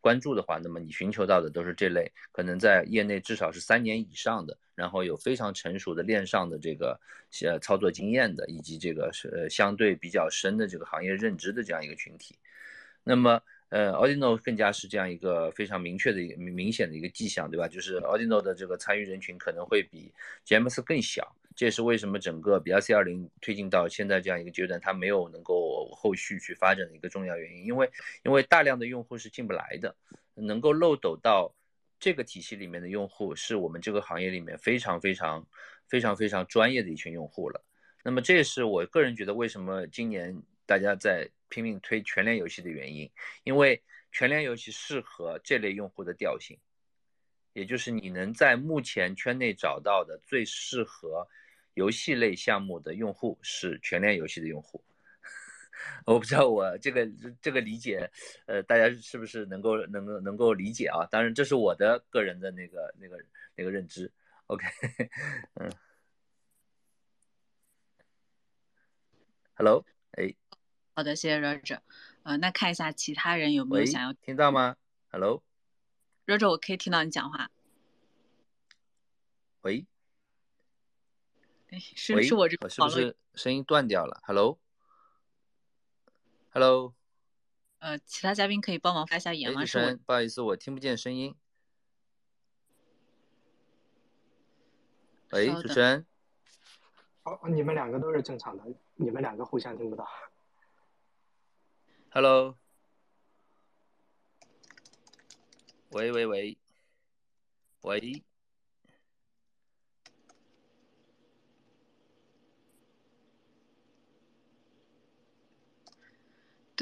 关注的话，那么你寻求到的都是这类可能在业内至少是三年以上的，然后有非常成熟的链上的这个呃操作经验的，以及这个是呃相对比较深的这个行业认知的这样一个群体。那么呃，Ordinal 更加是这样一个非常明确的一个明显的一个迹象，对吧？就是 Ordinal 的这个参与人群可能会比 GMS 更小。这也是为什么整个 BRC 二零推进到现在这样一个阶段，它没有能够后续去发展的一个重要原因，因为因为大量的用户是进不来的，能够漏斗到这个体系里面的用户，是我们这个行业里面非常非常非常非常专业的一群用户了。那么这也是我个人觉得为什么今年大家在拼命推全链游戏的原因，因为全链游戏适合这类用户的调性，也就是你能在目前圈内找到的最适合。游戏类项目的用户是全链游戏的用户，我不知道我这个这个理解，呃，大家是不是能够能够能够理解啊？当然，这是我的个人的那个那个那个认知。OK，嗯，Hello，哎，好的，谢谢 Roger。呃，那看一下其他人有没有想要听到吗？Hello，Roger，我可以听到你讲话。喂。是是我这是不是声音断掉了？Hello，Hello，呃，其他嘉宾可以帮忙发一下言吗？主持人，不好意思，我听不见声音。喂，主持人。哦，你们两个都是正常的，你们两个互相听不到。Hello，喂喂喂，喂。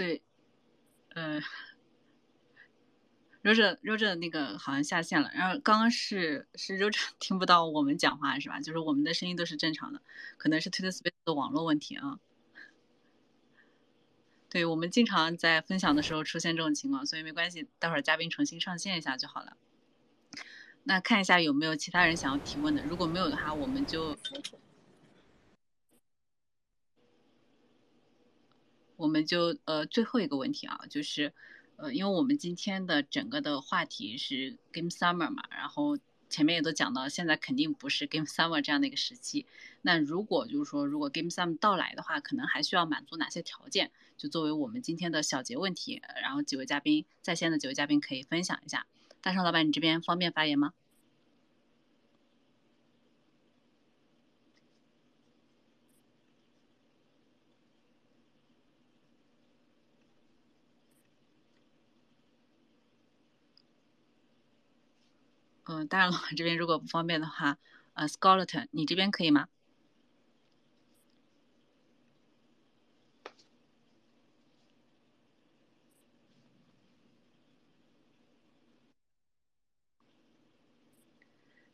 对，呃，Roger，Roger 那个好像下线了。然后刚刚是是 Roger 听不到我们讲话是吧？就是我们的声音都是正常的，可能是 Twitter Space 的网络问题啊。对我们经常在分享的时候出现这种情况，所以没关系，待会儿嘉宾重新上线一下就好了。那看一下有没有其他人想要提问的，如果没有的话，我们就。我们就呃最后一个问题啊，就是呃，因为我们今天的整个的话题是 Game Summer 嘛，然后前面也都讲到，现在肯定不是 Game Summer 这样的一个时期。那如果就是说，如果 Game Summer 到来的话，可能还需要满足哪些条件？就作为我们今天的小结问题，然后几位嘉宾在线的几位嘉宾可以分享一下。大圣老板，你这边方便发言吗？嗯，当然了，这边如果不方便的话，呃，Scarlett，你这边可以吗？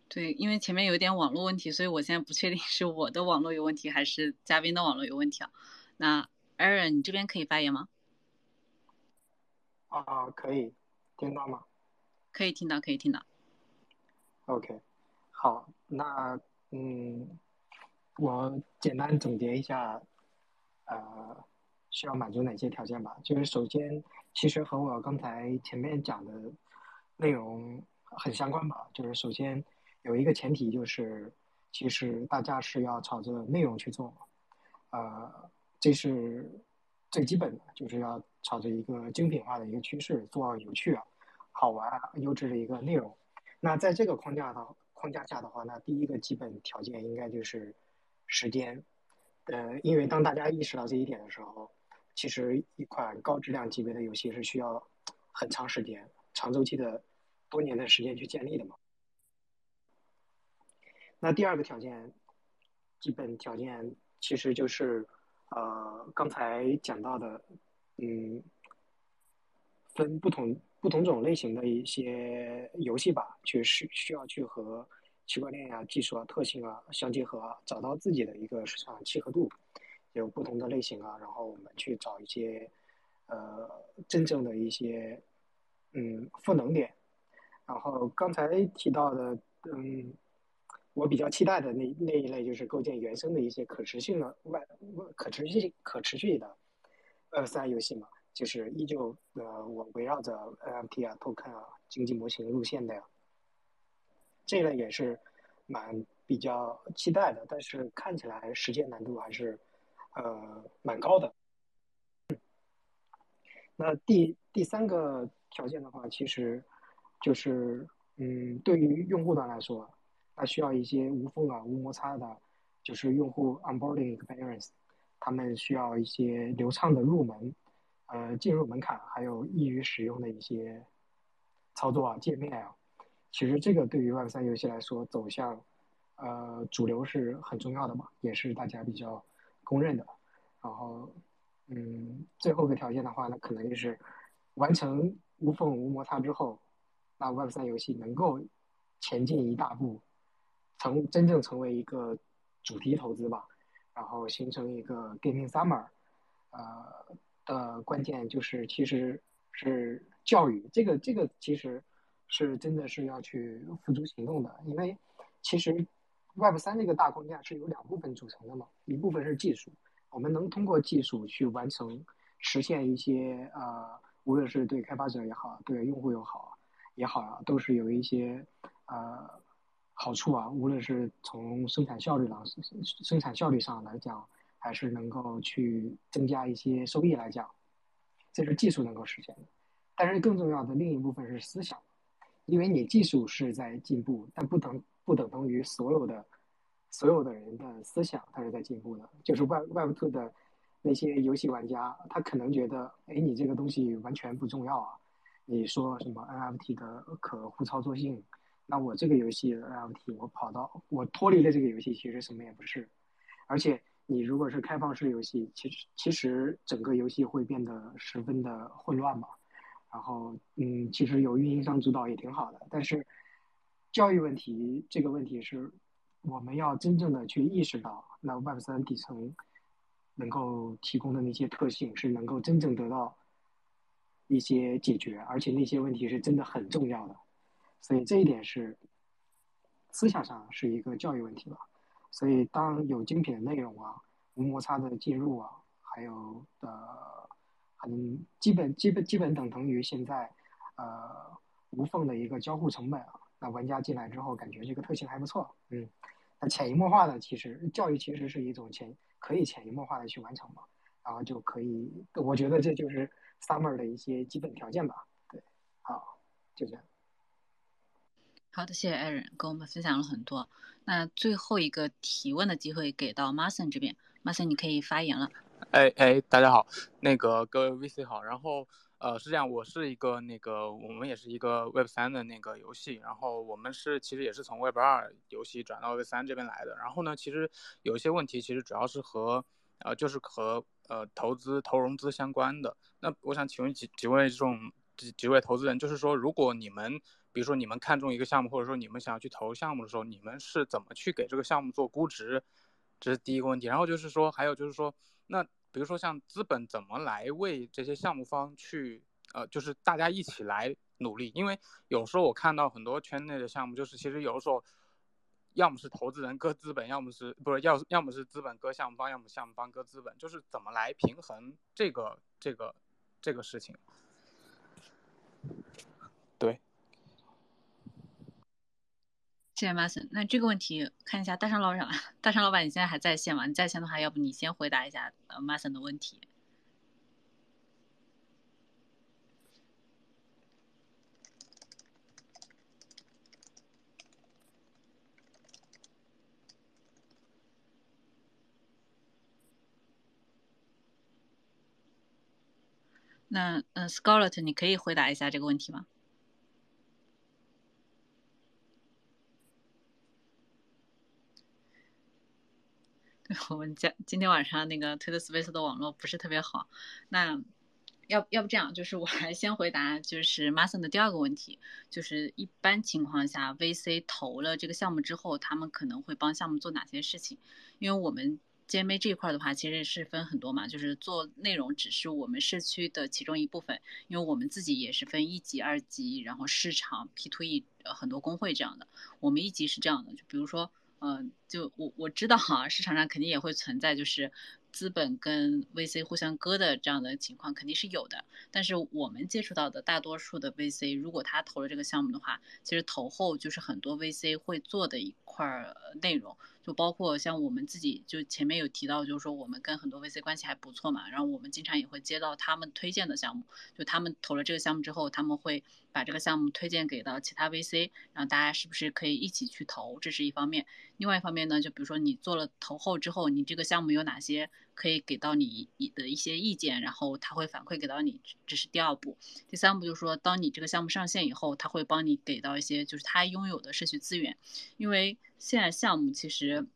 对，因为前面有点网络问题，所以我现在不确定是我的网络有问题还是嘉宾的网络有问题啊。那 Aaron，你这边可以发言吗？啊，可以听到吗？可以听到，可以听到。OK，好，那嗯，我简单总结一下，呃，需要满足哪些条件吧？就是首先，其实和我刚才前面讲的内容很相关吧。就是首先。有一个前提就是，其实大家是要朝着内容去做，呃，这是最基本的，就是要朝着一个精品化的一个趋势做有趣啊、好玩啊、优质的一个内容。那在这个框架的框架下的话，那第一个基本条件应该就是时间，呃，因为当大家意识到这一点的时候，其实一款高质量级别的游戏是需要很长时间、长周期的多年的时间去建立的嘛。那第二个条件，基本条件其实就是，呃，刚才讲到的，嗯，分不同不同种类型的一些游戏吧，去需需要去和区块链呀、技术啊、特性啊相结合，找到自己的一个市场契合度，有不同的类型啊，然后我们去找一些，呃，真正的一些，嗯，赋能点，然后刚才提到的，嗯。我比较期待的那那一类就是构建原生的一些可持续的外可持续可持续的二三游戏嘛，就是依旧呃我围绕着 NFT 啊、token 啊、经济模型路线的呀，这个也是蛮比较期待的，但是看起来实践难度还是呃蛮高的。那第第三个条件的话，其实就是嗯，对于用户端来说。它需要一些无缝啊、无摩擦的，就是用户 onboarding experience，他们需要一些流畅的入门，呃，进入门槛还有易于使用的一些操作啊、界面啊。其实这个对于 Web 三游戏来说，走向呃主流是很重要的嘛，也是大家比较公认的。然后，嗯，最后一个条件的话，呢可能就是完成无缝无摩擦之后，那 Web 三游戏能够前进一大步。成真正成为一个主题投资吧，然后形成一个 gaming summer，呃的关键就是其实是教育，这个这个其实是真的是要去付诸行动的，因为其实 Web 三这个大框架是由两部分组成的嘛，一部分是技术，我们能通过技术去完成实现一些呃，无论是对开发者也好，对用户也好也好啊，都是有一些呃。好处啊，无论是从生产效率上、生产效率上来讲，还是能够去增加一些收益来讲，这是技术能够实现的。但是更重要的另一部分是思想，因为你技术是在进步，但不等不等同于所有的所有的人的思想它是在进步的。就是 Web Web Two 的那些游戏玩家，他可能觉得，哎，你这个东西完全不重要啊，你说什么 NFT 的可互操作性？那我这个游戏 NFT，我跑到我脱离了这个游戏，其实什么也不是。而且你如果是开放式游戏，其实其实整个游戏会变得十分的混乱嘛。然后嗯，其实有运营商主导也挺好的。但是教育问题这个问题是，我们要真正的去意识到，那 Web 三底层能够提供的那些特性是能够真正得到一些解决，而且那些问题是真的很重要的。所以这一点是思想上是一个教育问题吧。所以当有精品的内容啊、无摩擦的进入啊，还有呃很基本、基本、基本等同于现在呃无缝的一个交互成本啊，那玩家进来之后感觉这个特性还不错，嗯，那潜移默化的其实教育其实是一种潜可以潜移默化的去完成嘛，然后就可以，我觉得这就是 Summer 的一些基本条件吧。对，好，就这样。好的，谢谢艾伦跟我们分享了很多。那最后一个提问的机会给到 m a s o n 这边 m a s o n 你可以发言了。哎哎，大家好，那个各位 VC 好。然后呃，是这样，我是一个那个，我们也是一个 Web 三的那个游戏，然后我们是其实也是从 Web 二游戏转到 Web 三这边来的。然后呢，其实有一些问题，其实主要是和呃，就是和呃投资投融资相关的。那我想请问几几位这种几几位投资人，就是说，如果你们比如说你们看中一个项目，或者说你们想要去投项目的时候，你们是怎么去给这个项目做估值？这是第一个问题。然后就是说，还有就是说，那。比如说像资本怎么来为这些项目方去，呃，就是大家一起来努力，因为有时候我看到很多圈内的项目，就是其实有的时候，要么是投资人割资本，要么是不是要要么是资本割项目方，要么项目方割资本，就是怎么来平衡这个这个这个事情？对。谢谢 Mason。那这个问题看一下大山老板，大山老板你现在还在线吗？你在线的话，要不你先回答一下呃 Mason 的问题。那嗯，Scarlett，你可以回答一下这个问题吗？我们家今天晚上那个 Twitter Space 的网络不是特别好，那要要不这样，就是我来先回答，就是 Mason 的第二个问题，就是一般情况下 VC 投了这个项目之后，他们可能会帮项目做哪些事情？因为我们 GMA 这一块的话，其实是分很多嘛，就是做内容只是我们社区的其中一部分，因为我们自己也是分一级、二级，然后市场 P to E 很多工会这样的，我们一级是这样的，就比如说。嗯，就我我知道哈，市场上肯定也会存在，就是资本跟 VC 互相割的这样的情况，肯定是有的。但是我们接触到的大多数的 VC，如果他投了这个项目的话，其实投后就是很多 VC 会做的一块内容。就包括像我们自己，就前面有提到，就是说我们跟很多 VC 关系还不错嘛，然后我们经常也会接到他们推荐的项目，就他们投了这个项目之后，他们会把这个项目推荐给到其他 VC，然后大家是不是可以一起去投，这是一方面。另外一方面呢，就比如说你做了投后之后，你这个项目有哪些可以给到你的一些意见，然后他会反馈给到你，这是第二步。第三步就是说，当你这个项目上线以后，他会帮你给到一些就是他拥有的社区资源，因为。现在项目其实，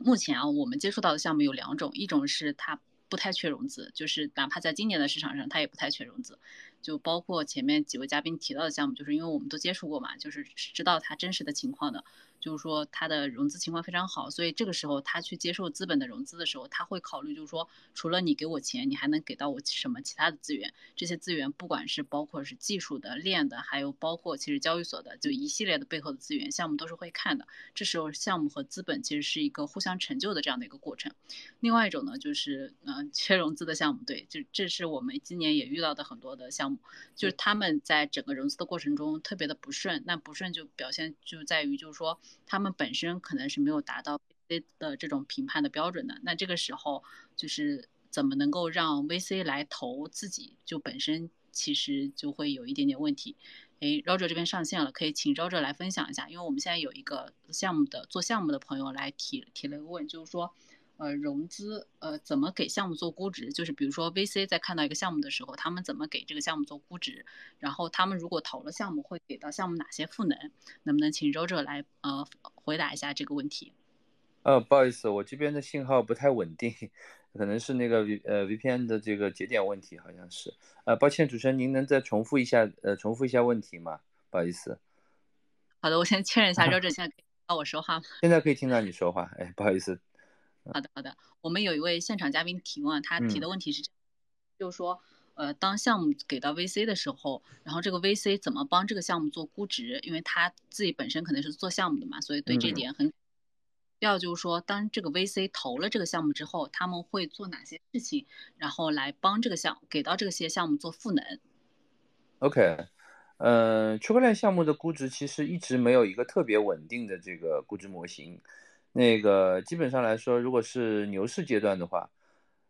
目前啊，我们接触到的项目有两种，一种是它不太缺融资，就是哪怕在今年的市场上，他也不太缺融资。就包括前面几位嘉宾提到的项目，就是因为我们都接触过嘛，就是知道它真实的情况的。就是说他的融资情况非常好，所以这个时候他去接受资本的融资的时候，他会考虑就是说，除了你给我钱，你还能给到我什么其他的资源？这些资源不管是包括是技术的、链的，还有包括其实交易所的，就一系列的背后的资源，项目都是会看的。这时候项目和资本其实是一个互相成就的这样的一个过程。另外一种呢，就是嗯缺融资的项目，对，就这是我们今年也遇到的很多的项目，就是他们在整个融资的过程中特别的不顺，那不顺就表现就在于就是说。他们本身可能是没有达到 VC 的这种评判的标准的，那这个时候就是怎么能够让 VC 来投自己，就本身其实就会有一点点问题。哎，Roger 这边上线了，可以请 Roger 来分享一下，因为我们现在有一个项目的做项目的朋友来提提了个问，就是说。呃，融资呃，怎么给项目做估值？就是比如说 VC 在看到一个项目的时候，他们怎么给这个项目做估值？然后他们如果投了项目，会给到项目哪些赋能？能不能请 Roger 来呃回答一下这个问题？呃，不好意思，我这边的信号不太稳定，可能是那个 V 呃 VPN 的这个节点问题，好像是。呃，抱歉，主持人，您能再重复一下呃重复一下问题吗？不好意思。好的，我先确认一下，Roger 现在可以听到我说话吗？现在可以听到你说话，哎，不好意思。好的，好的。我们有一位现场嘉宾提问，他提的问题是这样，就是说，呃，当项目给到 VC 的时候，然后这个 VC 怎么帮这个项目做估值？因为他自己本身可能是做项目的嘛，所以对这点很。第二就是说，当这个 VC 投了这个项目之后，他们会做哪些事情，然后来帮这个项给到这些项目做赋能？OK，呃，区块链项目的估值其实一直没有一个特别稳定的这个估值模型。那个基本上来说，如果是牛市阶段的话，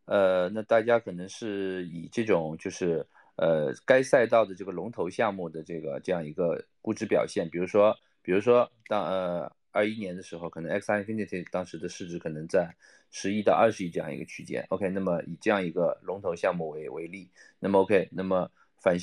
呃，那大家可能是以这种就是呃该赛道的这个龙头项目的这个这样一个估值表现，比如说比如说当呃二一年的时候，可能 X Infinity 当时的市值可能在十亿到二十亿这样一个区间。OK，那么以这样一个龙头项目为为例，那么 OK，那么反。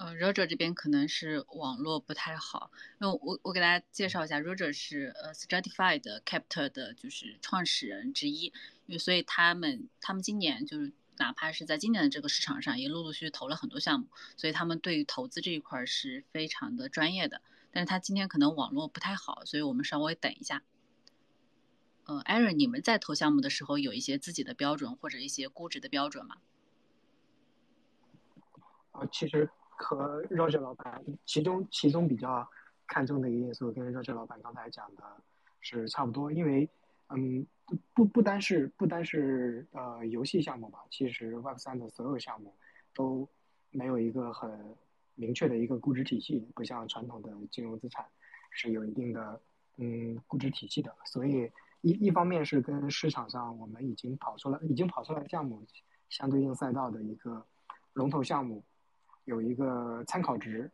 呃，Roger 这边可能是网络不太好，那我我给大家介绍一下，Roger 是呃 Stratified Capital 的就是创始人之一，因为所以他们他们今年就是哪怕是在今年的这个市场上，也陆陆续续投了很多项目，所以他们对于投资这一块是非常的专业的。但是他今天可能网络不太好，所以我们稍微等一下。呃，Aaron，你们在投项目的时候有一些自己的标准或者一些估值的标准吗？啊，其实。和 Roger 老板，其中其中比较看重的一个因素，跟 Roger 老板刚才讲的是差不多。因为，嗯，不不单是不单是呃游戏项目吧，其实 Web 三的所有项目都没有一个很明确的一个估值体系，不像传统的金融资产是有一定的嗯估值体系的。所以一一方面是跟市场上我们已经跑出来已经跑出来项目相对应赛道的一个龙头项目。有一个参考值，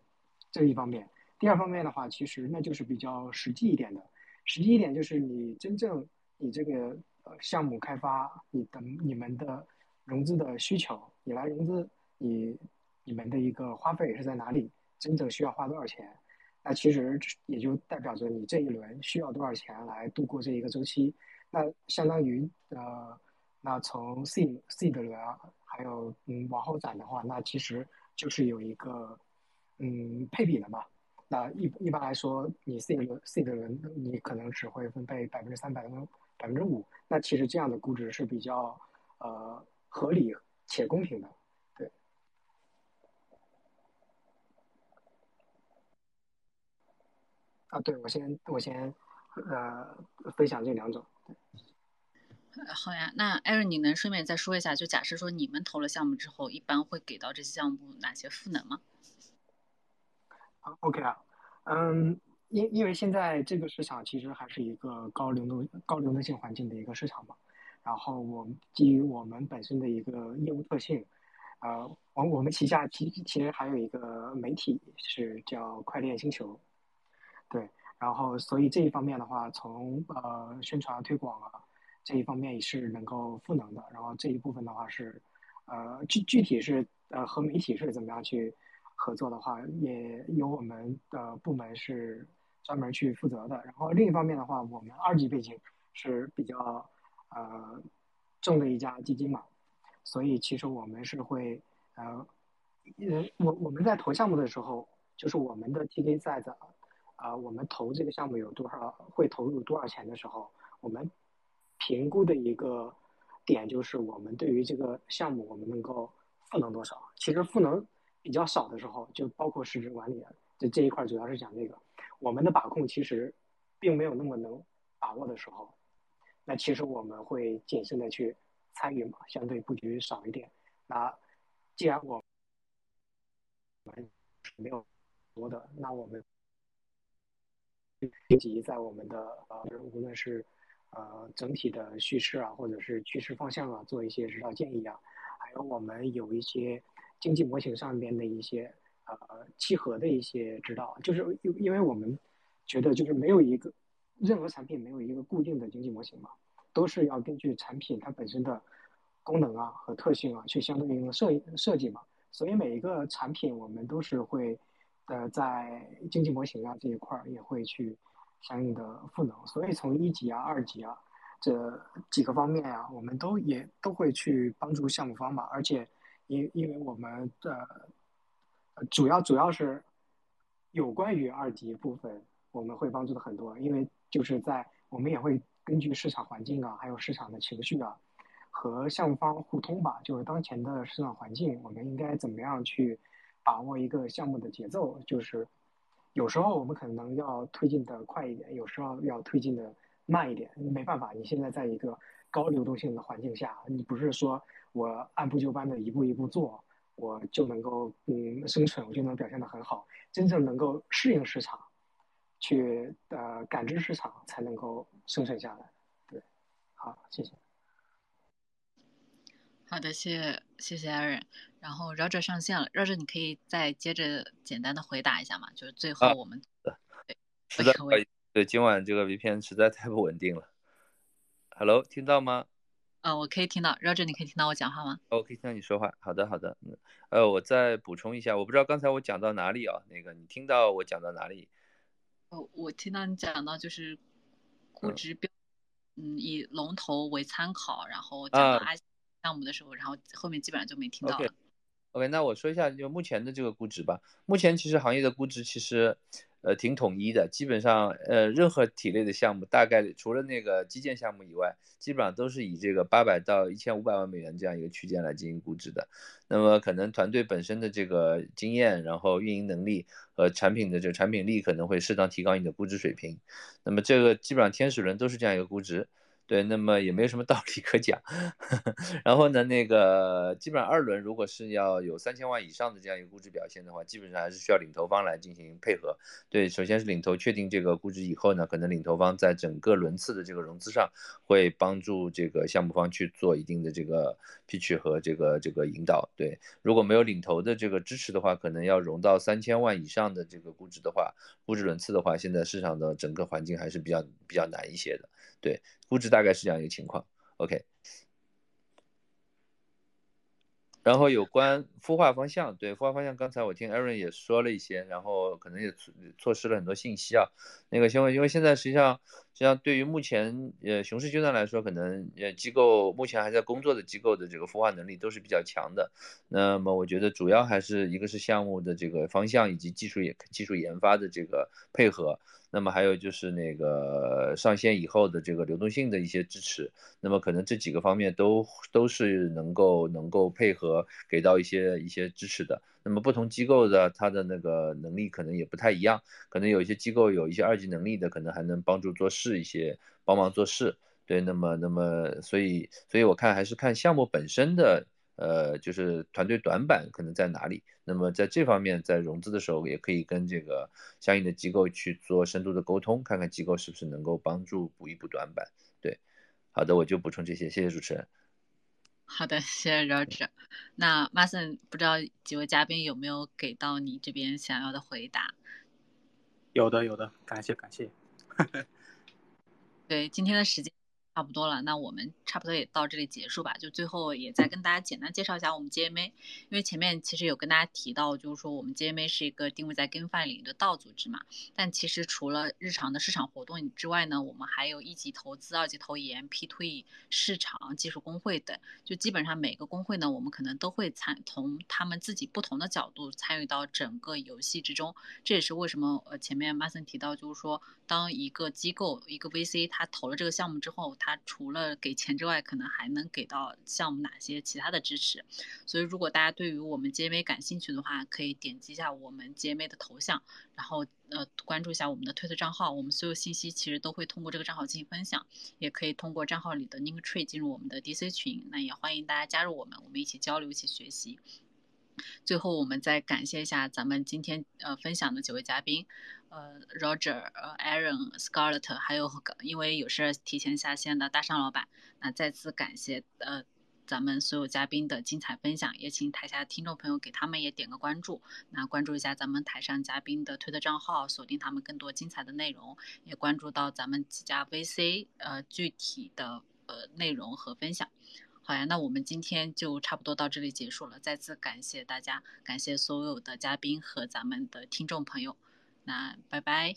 这一方面。第二方面的话，其实那就是比较实际一点的。实际一点就是你真正你这个呃项目开发，你的你们的融资的需求，你来融资，你你们的一个花费是在哪里？真正需要花多少钱？那其实也就代表着你这一轮需要多少钱来度过这一个周期。那相当于呃，那从 C C 的轮，还有嗯往后攒的话，那其实。就是有一个，嗯，配比的嘛。那一一般来说，你 C 轮 C 的人，你可能只会分配百分之三、百分百分之五。那其实这样的估值是比较呃合理且公平的，对。啊，对，我先我先呃分享这两种。对好呀，那艾瑞，你能顺便再说一下，就假设说你们投了项目之后，一般会给到这些项目哪些赋能吗？好，OK 啊，嗯，因因为现在这个市场其实还是一个高流动、高流动性环境的一个市场嘛，然后我基于我们本身的一个业务特性，呃，我我们旗下其其实还有一个媒体是叫快链星球，对，然后所以这一方面的话，从呃宣传推广啊。这一方面也是能够赋能的，然后这一部分的话是，呃，具具体是呃和媒体是怎么样去合作的话，也有我们的部门是专门去负责的。然后另一方面的话，我们二级背景是比较呃重的一家基金嘛，所以其实我们是会呃，呃我我们在投项目的时候，就是我们的 TK 在的啊，我们投这个项目有多少会投入多少钱的时候，我们。评估的一个点就是我们对于这个项目，我们能够赋能多少？其实赋能比较少的时候，就包括市值管理，这这一块主要是讲这个。我们的把控其实并没有那么能把握的时候，那其实我们会谨慎的去参与嘛，相对布局少一点。那既然我们没有多的，那我们以及在我们的呃，无论是呃，整体的叙事啊，或者是趋势方向啊，做一些指导建议啊，还有我们有一些经济模型上面的一些呃契合的一些指导，就是因因为我们觉得就是没有一个任何产品没有一个固定的经济模型嘛，都是要根据产品它本身的功能啊和特性啊去相对应的设设计嘛，所以每一个产品我们都是会呃在经济模型啊这一块儿也会去。相应的赋能，所以从一级啊、二级啊这几个方面啊，我们都也都会去帮助项目方嘛。而且，因因为我们的主要主要是有关于二级部分，我们会帮助的很多。因为就是在我们也会根据市场环境啊，还有市场的情绪啊，和项目方互通吧。就是当前的市场环境，我们应该怎么样去把握一个项目的节奏？就是。有时候我们可能要推进的快一点，有时候要推进的慢一点。没办法，你现在在一个高流动性的环境下，你不是说我按部就班的一步一步做，我就能够嗯生存，我就能表现的很好。真正能够适应市场，去呃感知市场，才能够生存下来。对，好，谢谢。好的，谢谢谢谢 Aaron。然后 Roger 上线了，Roger 你可以再接着简单的回答一下嘛？就是最后我们对实在对今晚这个 VPN 实在太不稳定了。Hello，听到吗？嗯，我可以听到，Roger 你可以听到我讲话吗？哦，可以听到你说话。好的好的，嗯，呃，我再补充一下，我不知道刚才我讲到哪里啊？那个你听到我讲到哪里？哦，我听到你讲到就是估值标，嗯，以龙头为参考，然后讲到阿。项目的时候，然后后面基本上就没听到了。OK，那我说一下就目前的这个估值吧。目前其实行业的估值其实呃挺统一的，基本上呃任何体类的项目，大概除了那个基建项目以外，基本上都是以这个八百到一千五百万美元这样一个区间来进行估值的。那么可能团队本身的这个经验，然后运营能力和产品的这个产品力可能会适当提高你的估值水平。那么这个基本上天使轮都是这样一个估值。对，那么也没有什么道理可讲。然后呢，那个基本上二轮如果是要有三千万以上的这样一个估值表现的话，基本上还是需要领头方来进行配合。对，首先是领头确定这个估值以后呢，可能领头方在整个轮次的这个融资上会帮助这个项目方去做一定的这个 pitch 和这个这个引导。对，如果没有领头的这个支持的话，可能要融到三千万以上的这个估值的话，估值轮次的话，现在市场的整个环境还是比较比较难一些的。对，估值大大概是这样一个情况，OK。然后有关孵化方向，对孵化方向，刚才我听 Aaron 也说了一些，然后可能也错错失了很多信息啊。那个因为因为现在实际上实际上对于目前呃熊市阶段来说，可能呃机构目前还在工作的机构的这个孵化能力都是比较强的。那么我觉得主要还是一个是项目的这个方向以及技术也技术研发的这个配合。那么还有就是那个上线以后的这个流动性的一些支持，那么可能这几个方面都都是能够能够配合给到一些一些支持的。那么不同机构的它的那个能力可能也不太一样，可能有一些机构有一些二级能力的，可能还能帮助做事一些，帮忙做事。对，那么那么所以所以我看还是看项目本身的。呃，就是团队短板可能在哪里？那么在这方面，在融资的时候也可以跟这个相应的机构去做深度的沟通，看看机构是不是能够帮助补一补短板。对，好的，我就补充这些，谢谢主持人。好的，谢谢 Roger。那 Mason，不知道几位嘉宾有没有给到你这边想要的回答？有的，有的，感谢感谢。对，今天的时间。差不多了，那我们差不多也到这里结束吧。就最后也再跟大家简单介绍一下我们 GMA，因为前面其实有跟大家提到，就是说我们 GMA 是一个定位在 GameFi 领域的道组织嘛。但其实除了日常的市场活动之外呢，我们还有一级投资、二级投研、P2E 市场、技术工会等。就基本上每个工会呢，我们可能都会参从他们自己不同的角度参与到整个游戏之中。这也是为什么呃前面 Mason 提到，就是说当一个机构一个 VC 他投了这个项目之后，他他除了给钱之外，可能还能给到项目哪些其他的支持？所以，如果大家对于我们 GMA 感兴趣的话，可以点击一下我们 GMA 的头像，然后呃关注一下我们的推特账号。我们所有信息其实都会通过这个账号进行分享，也可以通过账号里的 Link Tree 进入我们的 DC 群。那也欢迎大家加入我们，我们一起交流，一起学习。最后，我们再感谢一下咱们今天呃分享的几位嘉宾。呃，Roger、，Aaron、Scarlett，还有因为有事提前下线的大尚老板，那再次感谢呃咱们所有嘉宾的精彩分享，也请台下听众朋友给他们也点个关注，那关注一下咱们台上嘉宾的推特账号，锁定他们更多精彩的内容，也关注到咱们几家 VC 呃具体的呃内容和分享。好呀，那我们今天就差不多到这里结束了，再次感谢大家，感谢所有的嘉宾和咱们的听众朋友。那拜拜。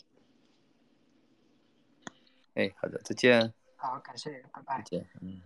哎，好的，再见。好，感谢，拜拜。再见，嗯。